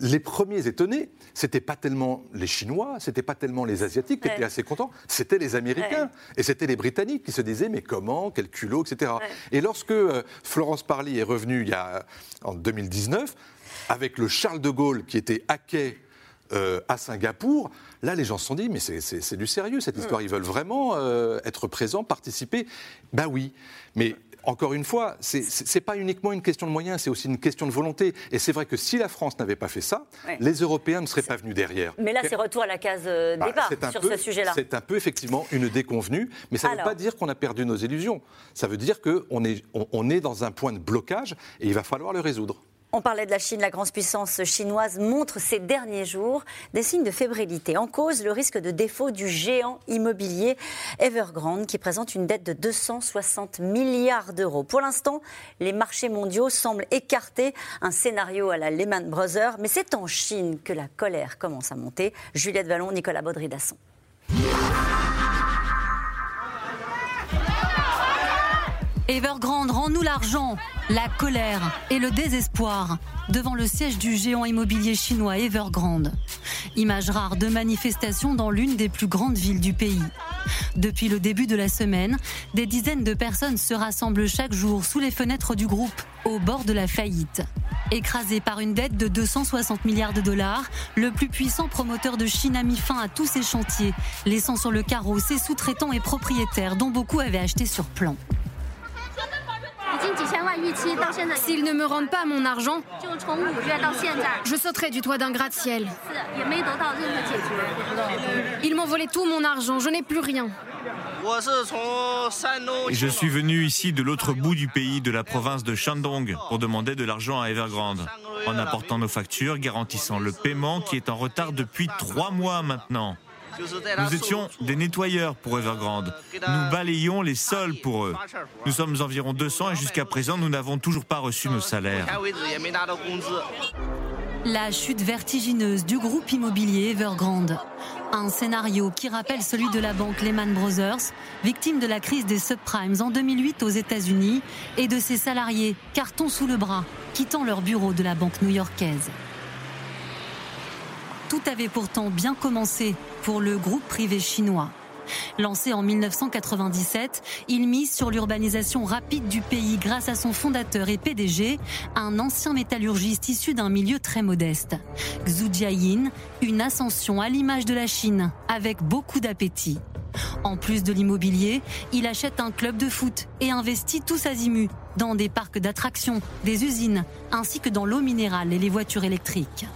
les premiers étonnés, c'était pas tellement les Chinois, c'était pas tellement les Asiatiques qui étaient assez contents, c'était les Américains. Et c'était les Britanniques qui se disaient mais comment, quel culot, etc. Et lorsque euh, Florence Parly est revenue il y a, en 2019 avec le Charles de Gaulle qui était à quai euh, à Singapour, là les gens se sont dit mais c'est du sérieux cette histoire, ils veulent vraiment euh, être présents, participer. Ben oui, mais encore une fois, ce n'est pas uniquement une question de moyens, c'est aussi une question de volonté. Et c'est vrai que si la France n'avait pas fait ça, les Européens ne seraient pas venus derrière. Mais là, c'est retour à la case euh, bah, départ sur ce sujet-là. C'est un peu effectivement une déconvenue, mais ça ne veut pas dire qu'on a perdu nos illusions. Ça veut dire qu'on est, on est dans un point de blocage et il va falloir le résoudre. On parlait de la Chine, la grande puissance chinoise montre ces derniers jours des signes de fébrilité. En cause, le risque de défaut du géant immobilier Evergrande qui présente une dette de 260 milliards d'euros. Pour l'instant, les marchés mondiaux semblent écarter un scénario à la Lehman Brothers, mais c'est en Chine que la colère commence à monter. Juliette Vallon, Nicolas Baudry-Dasson. Evergrande, rends-nous l'argent. La colère et le désespoir devant le siège du géant immobilier chinois Evergrande. Image rare de manifestations dans l'une des plus grandes villes du pays. Depuis le début de la semaine, des dizaines de personnes se rassemblent chaque jour sous les fenêtres du groupe, au bord de la faillite. Écrasé par une dette de 260 milliards de dollars, le plus puissant promoteur de Chine a mis fin à tous ses chantiers, laissant sur le carreau ses sous-traitants et propriétaires dont beaucoup avaient acheté sur plan. S'ils ne me rendent pas mon argent, je sauterai du toit d'un gratte-ciel. Ils m'ont volé tout mon argent, je n'ai plus rien. Je suis venu ici de l'autre bout du pays, de la province de Shandong, pour demander de l'argent à Evergrande, en apportant nos factures garantissant le paiement qui est en retard depuis trois mois maintenant. Nous étions des nettoyeurs pour Evergrande. Nous balayons les sols pour eux. Nous sommes environ 200 et jusqu'à présent, nous n'avons toujours pas reçu nos salaires. La chute vertigineuse du groupe immobilier Evergrande. Un scénario qui rappelle celui de la banque Lehman Brothers, victime de la crise des subprimes en 2008 aux États-Unis, et de ses salariés, carton sous le bras, quittant leur bureau de la banque new-yorkaise. Tout avait pourtant bien commencé pour le groupe privé chinois. Lancé en 1997, il mise sur l'urbanisation rapide du pays grâce à son fondateur et PDG, un ancien métallurgiste issu d'un milieu très modeste. Xu Jiayin, une ascension à l'image de la Chine, avec beaucoup d'appétit. En plus de l'immobilier, il achète un club de foot et investit tous azimuts dans des parcs d'attractions, des usines, ainsi que dans l'eau minérale et les voitures électriques.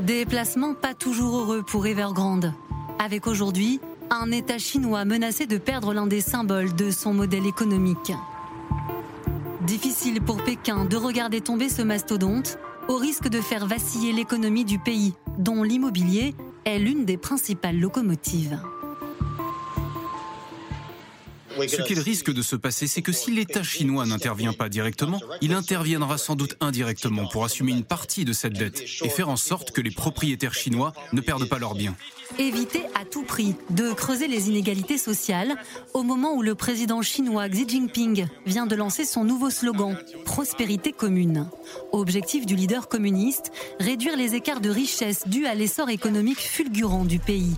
Des placements pas toujours heureux pour Evergrande. Avec aujourd'hui un État chinois menacé de perdre l'un des symboles de son modèle économique. Difficile pour Pékin de regarder tomber ce mastodonte au risque de faire vaciller l'économie du pays, dont l'immobilier est l'une des principales locomotives. Ce qu'il risque de se passer, c'est que si l'État chinois n'intervient pas directement, il interviendra sans doute indirectement pour assumer une partie de cette dette et faire en sorte que les propriétaires chinois ne perdent pas leurs biens. Éviter à tout prix de creuser les inégalités sociales au moment où le président chinois Xi Jinping vient de lancer son nouveau slogan Prospérité commune. Objectif du leader communiste, réduire les écarts de richesse dus à l'essor économique fulgurant du pays.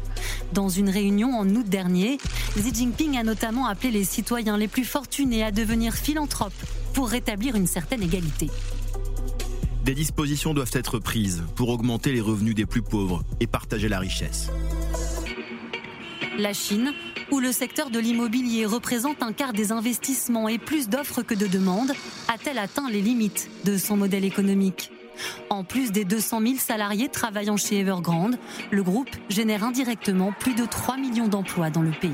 Dans une réunion en août dernier, Xi Jinping a notamment appelé les citoyens les plus fortunés à devenir philanthropes pour rétablir une certaine égalité. Des dispositions doivent être prises pour augmenter les revenus des plus pauvres et partager la richesse. La Chine, où le secteur de l'immobilier représente un quart des investissements et plus d'offres que de demandes, a-t-elle atteint les limites de son modèle économique? En plus des 200 000 salariés travaillant chez Evergrande, le groupe génère indirectement plus de 3 millions d'emplois dans le pays.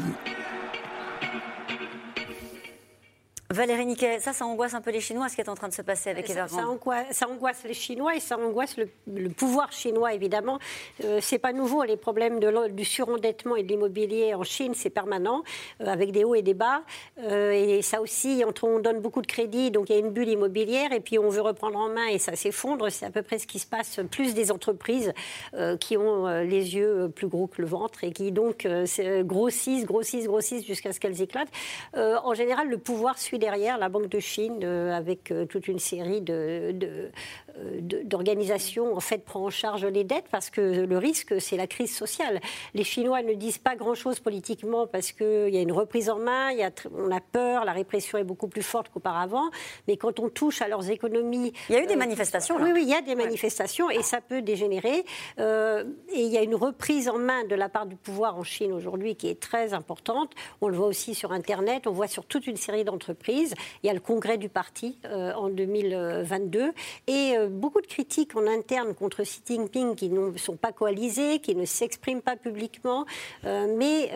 Valérie Niquet, ça, ça angoisse un peu les Chinois, ce qui est en train de se passer avec Evergrande. Ça, angoisse, ça angoisse les Chinois et ça angoisse le, pouvoir chinois, évidemment. Euh, c'est pas nouveau, les problèmes de, du surendettement et de l'immobilier en Chine, c'est permanent, euh, avec des hauts et des bas. Euh, et ça aussi, on donne beaucoup de crédits, donc il y a une bulle immobilière, et puis on veut reprendre en main et ça s'effondre. C'est à peu près ce qui se passe, plus des entreprises euh, qui ont les yeux plus gros que le ventre et qui donc grossissent, grossissent, grossissent jusqu'à ce qu'elles éclatent. en général, le pouvoir suit derrière la Banque de Chine euh, avec euh, toute une série de, d'organisations en fait prend en charge les dettes parce que le risque c'est la crise sociale. Les Chinois ne disent pas grand-chose politiquement parce qu'il y a une reprise en main, y a, on a peur, la répression est beaucoup plus forte qu'auparavant, mais quand on touche à leurs économies... Il y a eu des manifestations Oui, oui, il y a des manifestations et ça peut dégénérer. et il y a une reprise en main de la part du pouvoir en Chine aujourd'hui qui est très importante. On le voit aussi sur Internet, on voit sur toute une série d'entreprises il y a le congrès du parti euh, en 2022 et euh, beaucoup de critiques en interne contre Xi Jinping qui ne sont pas coalisées, qui ne s'expriment pas publiquement. Euh, mais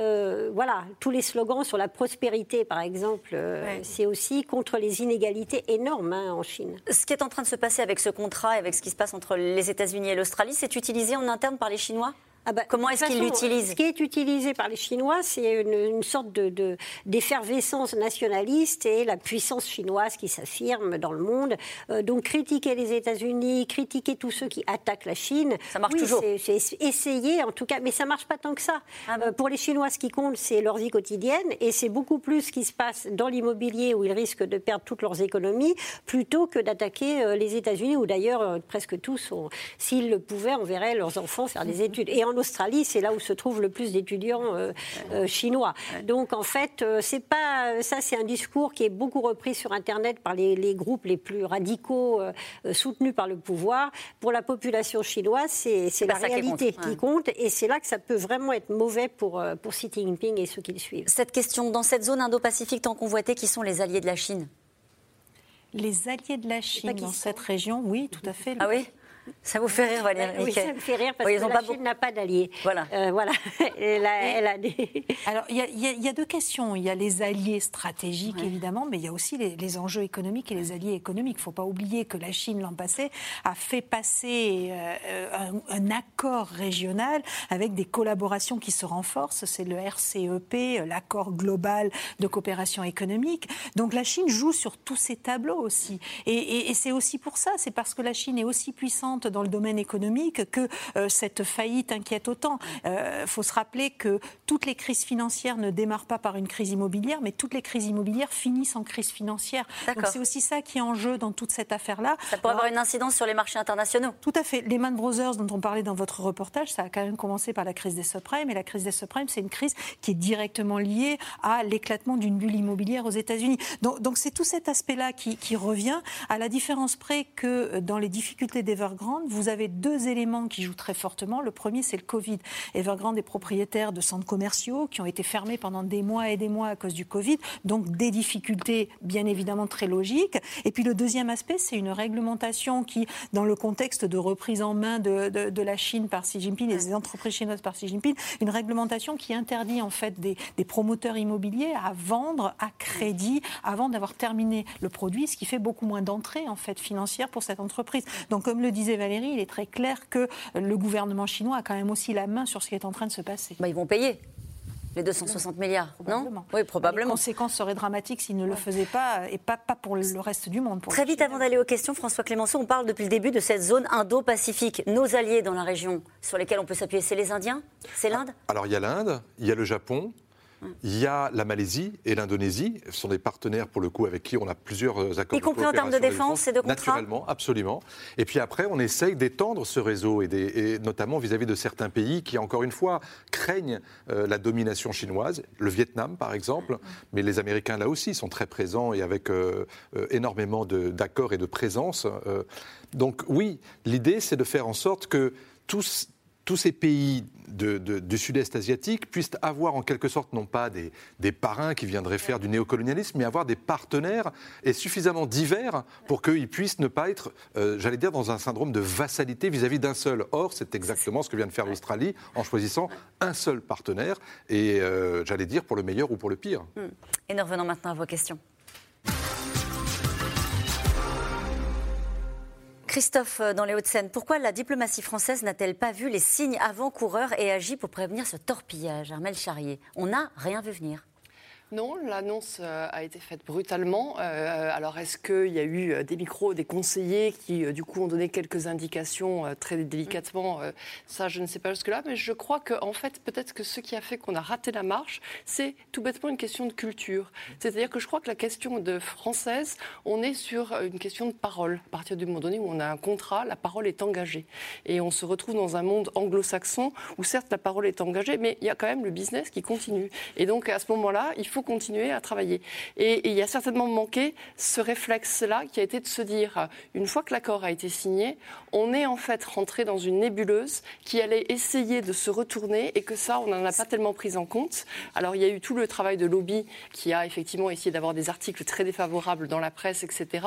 voilà, tous les slogans sur la prospérité, par exemple, c'est aussi contre les inégalités énormes hein, en Chine. Ce qui est en train de se passer avec ce contrat et avec ce qui se passe entre les États-Unis et l'Australie, c'est utilisé en interne par les Chinois? Ah bah, Comment est-ce qu'ils l'utilisent Ce qui est utilisé par les Chinois, c'est une, sorte de, d'effervescence nationaliste et la puissance chinoise qui s'affirme dans le monde. Euh, donc critiquer les États-Unis, critiquer tous ceux qui attaquent la Chine. Ça marche toujours. C'est, essayer en tout cas, mais ça marche pas tant que ça. Ah euh, pour les Chinois, ce qui compte, c'est leur vie quotidienne et c'est beaucoup plus ce qui se passe dans l'immobilier où ils risquent de perdre toutes leurs économies plutôt que d'attaquer euh, les États-Unis où d'ailleurs presque tous, s'ils le pouvaient, enverraient leurs enfants faire des études. Et en Australie, c'est là où se trouvent le plus d'étudiants euh, euh, chinois. Donc en fait, euh, c'est pas ça, c'est un discours qui est beaucoup repris sur Internet par les, groupes les plus radicaux soutenus par le pouvoir. Pour la population chinoise, c'est la réalité qui compte, et c'est là que ça peut vraiment être mauvais pour, pour Xi Jinping et ceux qui le suivent. Cette question, dans cette zone Indo-Pacifique tant convoitée, qui sont les alliés de la Chine? Les alliés de la Chine dans cette région, oui, tout à fait. Ah oui? Ça vous fait rire, Valérie Oui, ça me fait rire parce que la Chine n'a pas d'alliés. Voilà. Euh, voilà. Elle a, des... Alors, il y, a deux questions. Il y a les alliés stratégiques, évidemment, mais il y a aussi les, enjeux économiques et les alliés économiques. Il ne faut pas oublier que la Chine, l'an passé, a fait passer euh, un, accord régional avec des collaborations qui se renforcent. C'est le RCEP, l'accord global de coopération économique. Donc, la Chine joue sur tous ces tableaux aussi. et c'est aussi pour ça, c'est parce que la Chine est aussi puissante récente dans le domaine économique que euh, cette faillite inquiète autant. Il euh, faut se rappeler que toutes les crises financières ne démarrent pas par une crise immobilière, mais toutes les crises immobilières finissent en crise financière. Donc c'est aussi ça qui est en jeu dans toute cette affaire-là. Ça pourrait avoir une incidence sur les marchés internationaux. Tout à fait. Lehman Brothers, dont on parlait dans votre reportage, ça a quand même commencé par la crise des subprimes. Et la crise des subprimes, c'est une crise qui est directement liée à l'éclatement d'une bulle immobilière aux États-Unis. Donc c'est tout cet aspect-là qui, qui revient, à la différence près que dans les difficultés d'Evergrande, vous avez deux éléments qui jouent très fortement. Le premier, c'est le Covid. Evergrande est propriétaire de centres commerciaux qui ont été fermés pendant des mois et des mois à cause du Covid, donc des difficultés bien évidemment très logiques. Et puis le deuxième aspect, c'est une réglementation qui, dans le contexte de reprise en main de, de, la Chine par Xi Jinping, des entreprises chinoises par Xi Jinping, une réglementation qui interdit en fait des, des promoteurs immobiliers à vendre à crédit avant d'avoir terminé le produit, ce qui fait beaucoup moins d'entrées en fait financières pour cette entreprise. Donc comme le disait Valérie, il est très clair que le gouvernement chinois a quand même aussi la main sur ce qui est en train de se passer. Bah, ils vont payer les 260 milliards, non? Oui, probablement. Les conséquences seraient dramatiques s'ils ne le faisaient pas, et pas, pas pour le reste du monde. Très vite, avant d'aller aux questions, François Clémenceau, on parle depuis le début de cette zone Indo-Pacifique. Nos alliés dans la région sur lesquels on peut s'appuyer, c'est les Indiens? C'est l'Inde? Alors, il y a l'Inde, il y a le Japon, il y a la Malaisie et l'Indonésie, ce sont des partenaires pour le coup avec qui on a plusieurs euh, accords. Y compris en termes de défense et de contrats Naturellement, absolument. Et puis après, on essaye d'étendre ce réseau, et, notamment vis-à-vis de certains pays qui, encore une fois, craignent euh, la domination chinoise. Le Vietnam, par exemple, mais les Américains, là aussi, sont très présents et avec euh, énormément d'accords et de présence. donc oui, l'idée, c'est de faire en sorte que tous tous ces pays du sud-est asiatique puissent avoir en quelque sorte non pas des, parrains qui viendraient faire du néocolonialisme, mais avoir des partenaires et suffisamment divers pour qu'ils puissent ne pas être, euh, j'allais dire, dans un syndrome de vassalité vis-à-vis d'un seul. Or, c'est exactement ce que vient de faire l'Australie en choisissant un seul partenaire, et euh, j'allais dire pour le meilleur ou pour le pire. Hmm. Et nous revenons maintenant à vos questions. Christophe, euh, dans les Hauts-de-Seine, pourquoi la diplomatie française n'a-t-elle pas vu les signes avant-coureurs et agi pour prévenir ce torpillage Armel Charrier, on n'a rien vu venir. Non, l'annonce euh, a été faite brutalement. Euh, alors, est-ce qu'il y a eu euh, des micros, des conseillers qui, du coup, ont donné quelques indications très délicatement Ça, je ne sais pas jusque-là, mais je crois qu'en en fait, peut-être que ce qui a fait qu'on a raté la marche, c'est tout bêtement une question de culture. C'est-à-dire que je crois que la question de française, on est sur une question de parole. À partir du moment donné où on a un contrat, la parole est engagée. Et on se retrouve dans un monde anglo-saxon où, certes, la parole est engagée, mais il y a quand même le business qui continue. Et donc, à ce moment-là, il faut continuer à travailler. Et, il y a certainement manqué ce réflexe-là qui a été de se dire, une fois que l'accord a été signé, on est en fait rentré dans une nébuleuse qui allait essayer de se retourner et que ça, on n'en a pas tellement pris en compte. Alors il y a eu tout le travail de lobby qui a effectivement essayé d'avoir des articles très défavorables dans la presse, etc.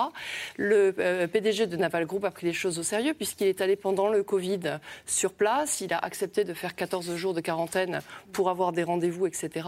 Le euh, PDG de Naval Group a pris les choses au sérieux puisqu'il est allé pendant le Covid sur place. Il a accepté de faire 14 jours de quarantaine pour avoir des rendez-vous, etc.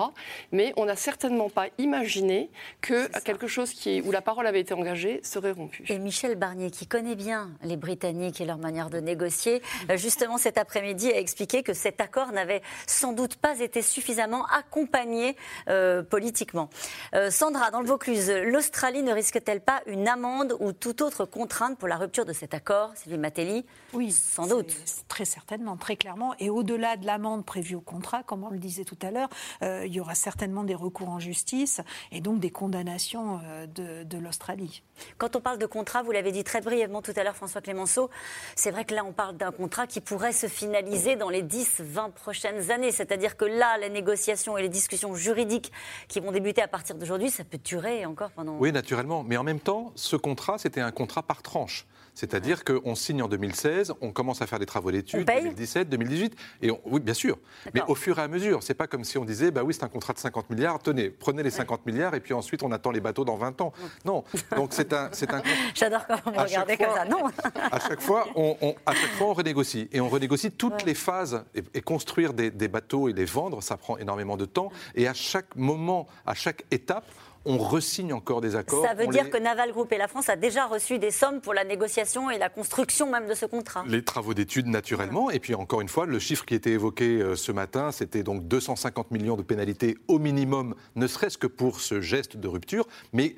Mais on a certainement pas imaginé que quelque chose qui, où la parole avait été engagée serait rompu. Et Michel Barnier, qui connaît bien les Britanniques et leur manière de négocier, euh, justement cet après-midi a expliqué que cet accord n'avait sans doute pas été suffisamment accompagné euh, politiquement. Euh, Sandra, dans le Vaucluse, l'Australie ne risque-t-elle pas une amende ou toute autre contrainte pour la rupture de cet accord Sylvie Matelli? Oui, sans doute. Très certainement, très clairement. Et au-delà de l'amende prévue au contrat, comme on le disait tout à l'heure, il y aura certainement des recours en justice et donc des condamnations euh, de, l'Australie. Quand on parle de contrat, vous l'avez dit très brièvement tout à l'heure, François Clémenceau, c'est vrai que là, on parle d'un contrat qui pourrait se finaliser dans les 10-20 prochaines années. C'est-à-dire que là, les négociations et les discussions juridiques qui vont débuter à partir d'aujourd'hui, ça peut durer encore pendant. Oui, naturellement. Mais en même temps, ce contrat, c'était un contrat par tranche. C'est-à-dire qu'on signe en 2016, on commence à faire des travaux d'études, 2017, 2018, et oui, bien sûr. Mais au fur et à mesure, c'est pas comme si on disait, bah oui, c'est un contrat de 50 milliards, tenez, prenez les 50 milliards, et puis ensuite on attend les bateaux dans 20 ans. Non, donc c'est un, c'est un. J'adore quand vous me regardez comme ça. Non. à chaque fois, on, à chaque fois, on renégocie, et on renégocie toutes les phases. Et, construire des, des bateaux et les vendre, ça prend énormément de temps. Et à chaque moment, à chaque étape, on resigne encore des accords. Ça veut dire que Naval Group et la France a déjà reçu des sommes pour la négociation et la construction même de ce contrat. Les travaux d'études, naturellement. Et puis encore une fois, le chiffre qui était évoqué euh, ce matin, c'était donc 250 millions de pénalités au minimum, ne serait-ce que pour ce geste de rupture. Mais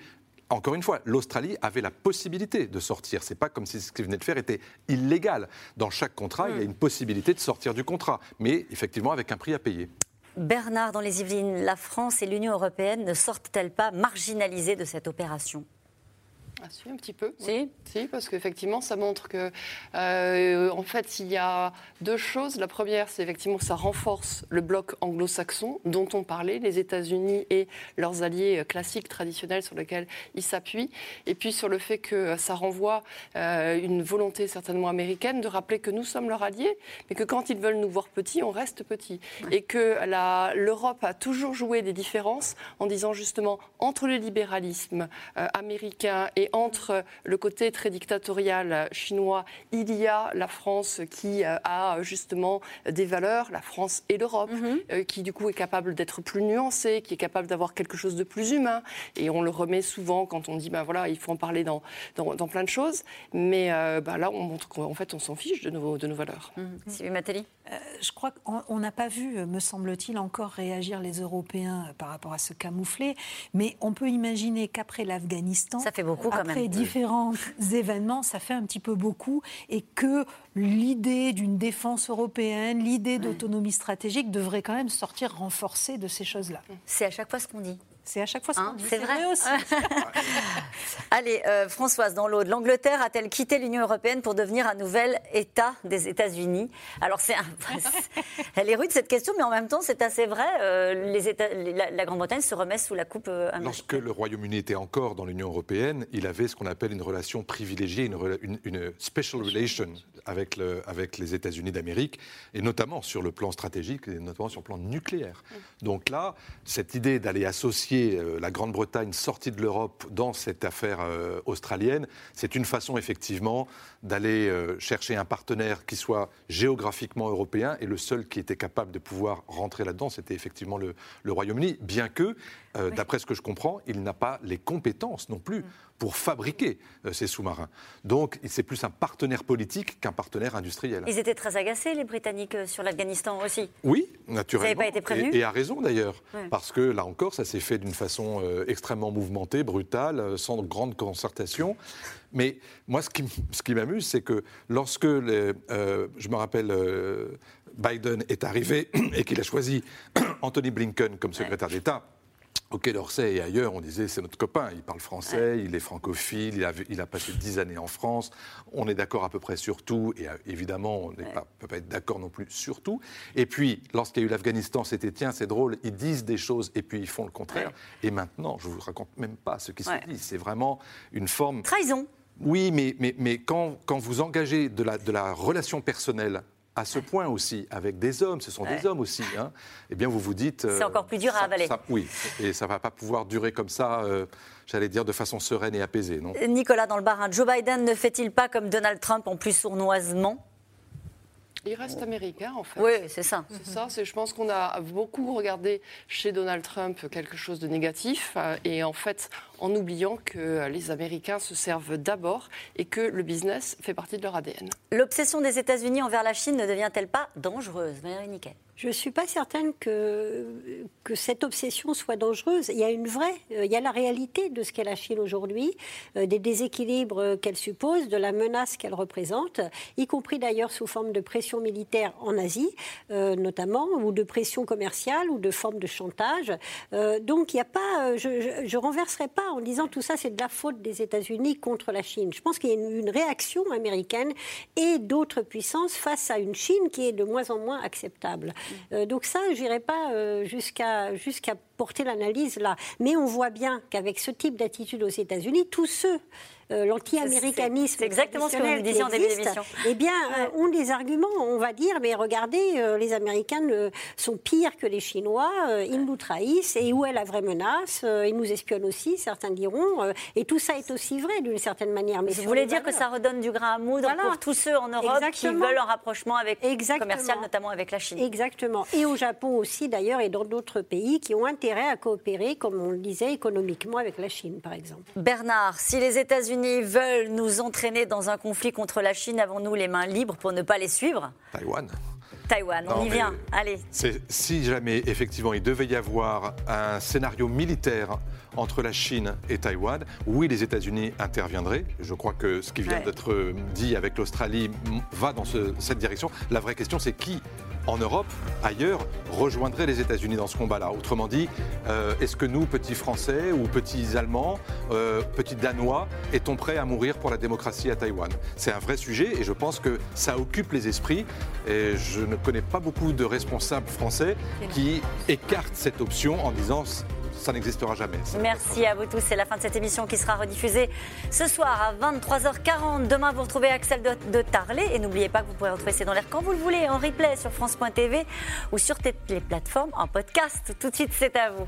encore une fois, l'Australie avait la possibilité de sortir. C'est pas comme si ce qu'ils venaient de faire était illégal. Dans chaque contrat, il y a une possibilité de sortir du contrat, mais effectivement avec un prix à payer. Bernard, dans les Yvelines, la France et l'Union européenne ne sortent-elles pas marginalisées de cette opération? Ah, si, un petit peu. Si, si parce qu'effectivement, ça montre que, euh, en fait, il y a deux choses. La première, c'est effectivement ça renforce le bloc anglo-saxon dont on parlait, les États-Unis et leurs alliés classiques, traditionnels sur lesquels ils s'appuient. Et puis sur le fait que ça renvoie euh, une volonté certainement américaine de rappeler que nous sommes leurs alliés, mais que quand ils veulent nous voir petits, on reste petits. Et que l'Europe a toujours joué des différences en disant justement entre le libéralisme euh, américain et entre le côté très dictatorial chinois, il y a la France qui euh, a justement des valeurs, la France et l'Europe, Mhm. euh, qui du coup est capable d'être plus nuancée, qui est capable d'avoir quelque chose de plus humain. Et on le remet souvent quand on dit, ben voilà, il faut en parler dans, dans, dans plein de choses. Mais euh, ben là, on montre qu'en fait, on s'en fiche de nos, de nos valeurs. Sylvie Matteli Euh, je crois qu'on on n'a pas vu, me semble-t-il, encore réagir les Européens par rapport à ce camouflet. Mais on peut imaginer qu'après l'Afghanistan, Ça fait beaucoup, quand après même. différents événements, ça fait un petit peu beaucoup, et que l'idée d'une défense européenne, l'idée d'autonomie stratégique devrait quand même sortir renforcée de ces choses-là. C'est à chaque fois ce qu'on dit. C'est à chaque fois ce Hein, qu'on dit. c'est vrai. aussi. Allez, euh, Françoise, dans l'aude, l'Angleterre a-t-elle quitté l'Union européenne pour devenir un nouvel État des États-Unis? Alors, c'est un- elle est rude cette question, mais en même temps, c'est assez vrai. euh, les États- la, la Grande-Bretagne se remet sous la coupe euh, américaine. Lorsque le Royaume-Uni était encore dans l'Union européenne, il avait ce qu'on appelle une relation privilégiée, une, rela- une- une special relation avec, le- avec les États-Unis d'Amérique, et notamment sur le plan stratégique, et notamment sur le plan nucléaire. Donc là, cette idée d'aller associer euh, la Grande-Bretagne sortie de l'Europe dans cette affaire euh, australienne, c'est une façon effectivement d'aller euh, chercher un partenaire qui soit géographiquement européen, et le seul qui était capable de pouvoir rentrer là-dedans, c'était effectivement le, le Royaume-Uni, bien que, euh, d'après ce que je comprends, il n'a pas les compétences non plus pour fabriquer euh, ces sous-marins. Donc c'est plus un partenaire politique qu'un partenaire industriel. Ils étaient très agacés, les Britanniques, sur l'Afghanistan aussi. Oui, naturellement. pas été prévenu et, et à raison d'ailleurs. Parce que là encore, ça s'est fait d'une façon euh, extrêmement mouvementée, brutale, euh, sans grande concertation. Mais moi, ce qui, m- ce qui m'amuse, c'est que lorsque, les, euh, je me rappelle, euh, Biden est arrivé et qu'il a choisi Anthony Blinken comme secrétaire d'État, au Quai d'Orsay et ailleurs, on disait c'est notre copain, il parle français, il est francophile, il a, il a passé dix années en France, on est d'accord à peu près sur tout, et euh, évidemment, on ne peut pas être d'accord non plus sur tout. Et puis, lorsqu'il y a eu l'Afghanistan, c'était tiens, c'est drôle, ils disent des choses et puis ils font le contraire. Et maintenant, je ne vous raconte même pas ce qui se dit, c'est vraiment une forme. Trahison. Oui, mais, mais, mais quand, quand vous engagez de la, de la relation personnelle à ce point aussi, avec des hommes, ce sont des hommes aussi, hein, eh bien vous vous dites... C'est encore plus dur à avaler. ça- oui, et ça ne va pas pouvoir durer comme ça, euh, j'allais dire, de façon sereine et apaisée, non? Nicolas, dans le Barin, Joe Biden ne fait-il pas comme Donald Trump en plus sournoisement? Il reste américain, en fait. Oui, c'est ça. C'est ça, c'est, je pense qu'on a beaucoup regardé chez Donald Trump quelque chose de négatif, euh, et en fait, en oubliant que euh, les Américains se servent d'abord et que le business fait partie de leur ADN. L'obsession des États-Unis envers la Chine ne devient-elle pas dangereuse? Valérie Niquet. Je ne suis pas certaine que, cette obsession soit dangereuse. Il y a une vraie, euh, il y a la réalité de ce qu'est la Chine aujourd'hui, euh, des déséquilibres qu'elle suppose, de la menace qu'elle représente, y compris d'ailleurs sous forme de pression militaire en Asie, euh, notamment, ou de pression commerciale, ou de forme de chantage. Donc il n'y a pas, je, je, renverserai pas en disant tout ça c'est de la faute des États-Unis contre la Chine. Je pense qu'il y a une réaction américaine et d'autres puissances face à une Chine qui est de moins en moins acceptable. Euh, donc ça, je n'irai pas euh, jusqu'à jusqu'à porter l'analyse là. Mais on voit bien qu'avec ce type d'attitude aux États-Unis, tous ceux euh, l'anti-américanisme. C'est exactement ce que vous disiez en début d'émission. Eh bien, euh, ont des arguments. On va dire, mais regardez, euh, les Américains sont pires que les Chinois. euh, ils nous trahissent. Et où est la vraie menace Ils nous espionnent aussi, certains diront. et tout ça est aussi vrai d'une certaine manière. Mais Vous voulez dire que ça redonne du grain à moudre Voilà. pour tous ceux en Europe Exactement. qui veulent un rapprochement avec Exactement. commercial, notamment avec la Chine. Exactement. Et au Japon aussi, d'ailleurs, et dans d'autres pays qui ont intérêt à coopérer, comme on le disait, économiquement avec la Chine, par exemple. Bernard, si les États-Unis veulent nous entraîner dans un conflit contre la Chine, avons-nous les mains libres pour ne pas les suivre? Taïwan. Taïwan, on y vient. Allez. Si jamais, effectivement, il devait y avoir un scénario militaire entre la Chine et Taïwan, oui, les États-Unis interviendraient. Je crois que ce qui vient d'être dit avec l'Australie va dans cette direction. La vraie question, c'est qui en Europe, ailleurs, rejoindrait les États-Unis dans ce combat-là? Autrement dit, euh, est-ce que nous, petits Français ou petits Allemands, euh, petits Danois, est-on prêts à mourir pour la démocratie à Taïwan? C'est un vrai sujet et je pense que ça occupe les esprits. Et je ne connais pas beaucoup de responsables français qui écartent cette option en disant ça n'existera jamais. Merci à vous tous. C'est la fin de cette émission qui sera rediffusée ce soir à 23h40. Demain, vous retrouvez Axel de, de Tarlet. Et n'oubliez pas que vous pourrez retrouver C'est dans l'air quand vous le voulez, en replay sur France.tv ou sur les plateformes en podcast. Tout de suite, c'est à vous.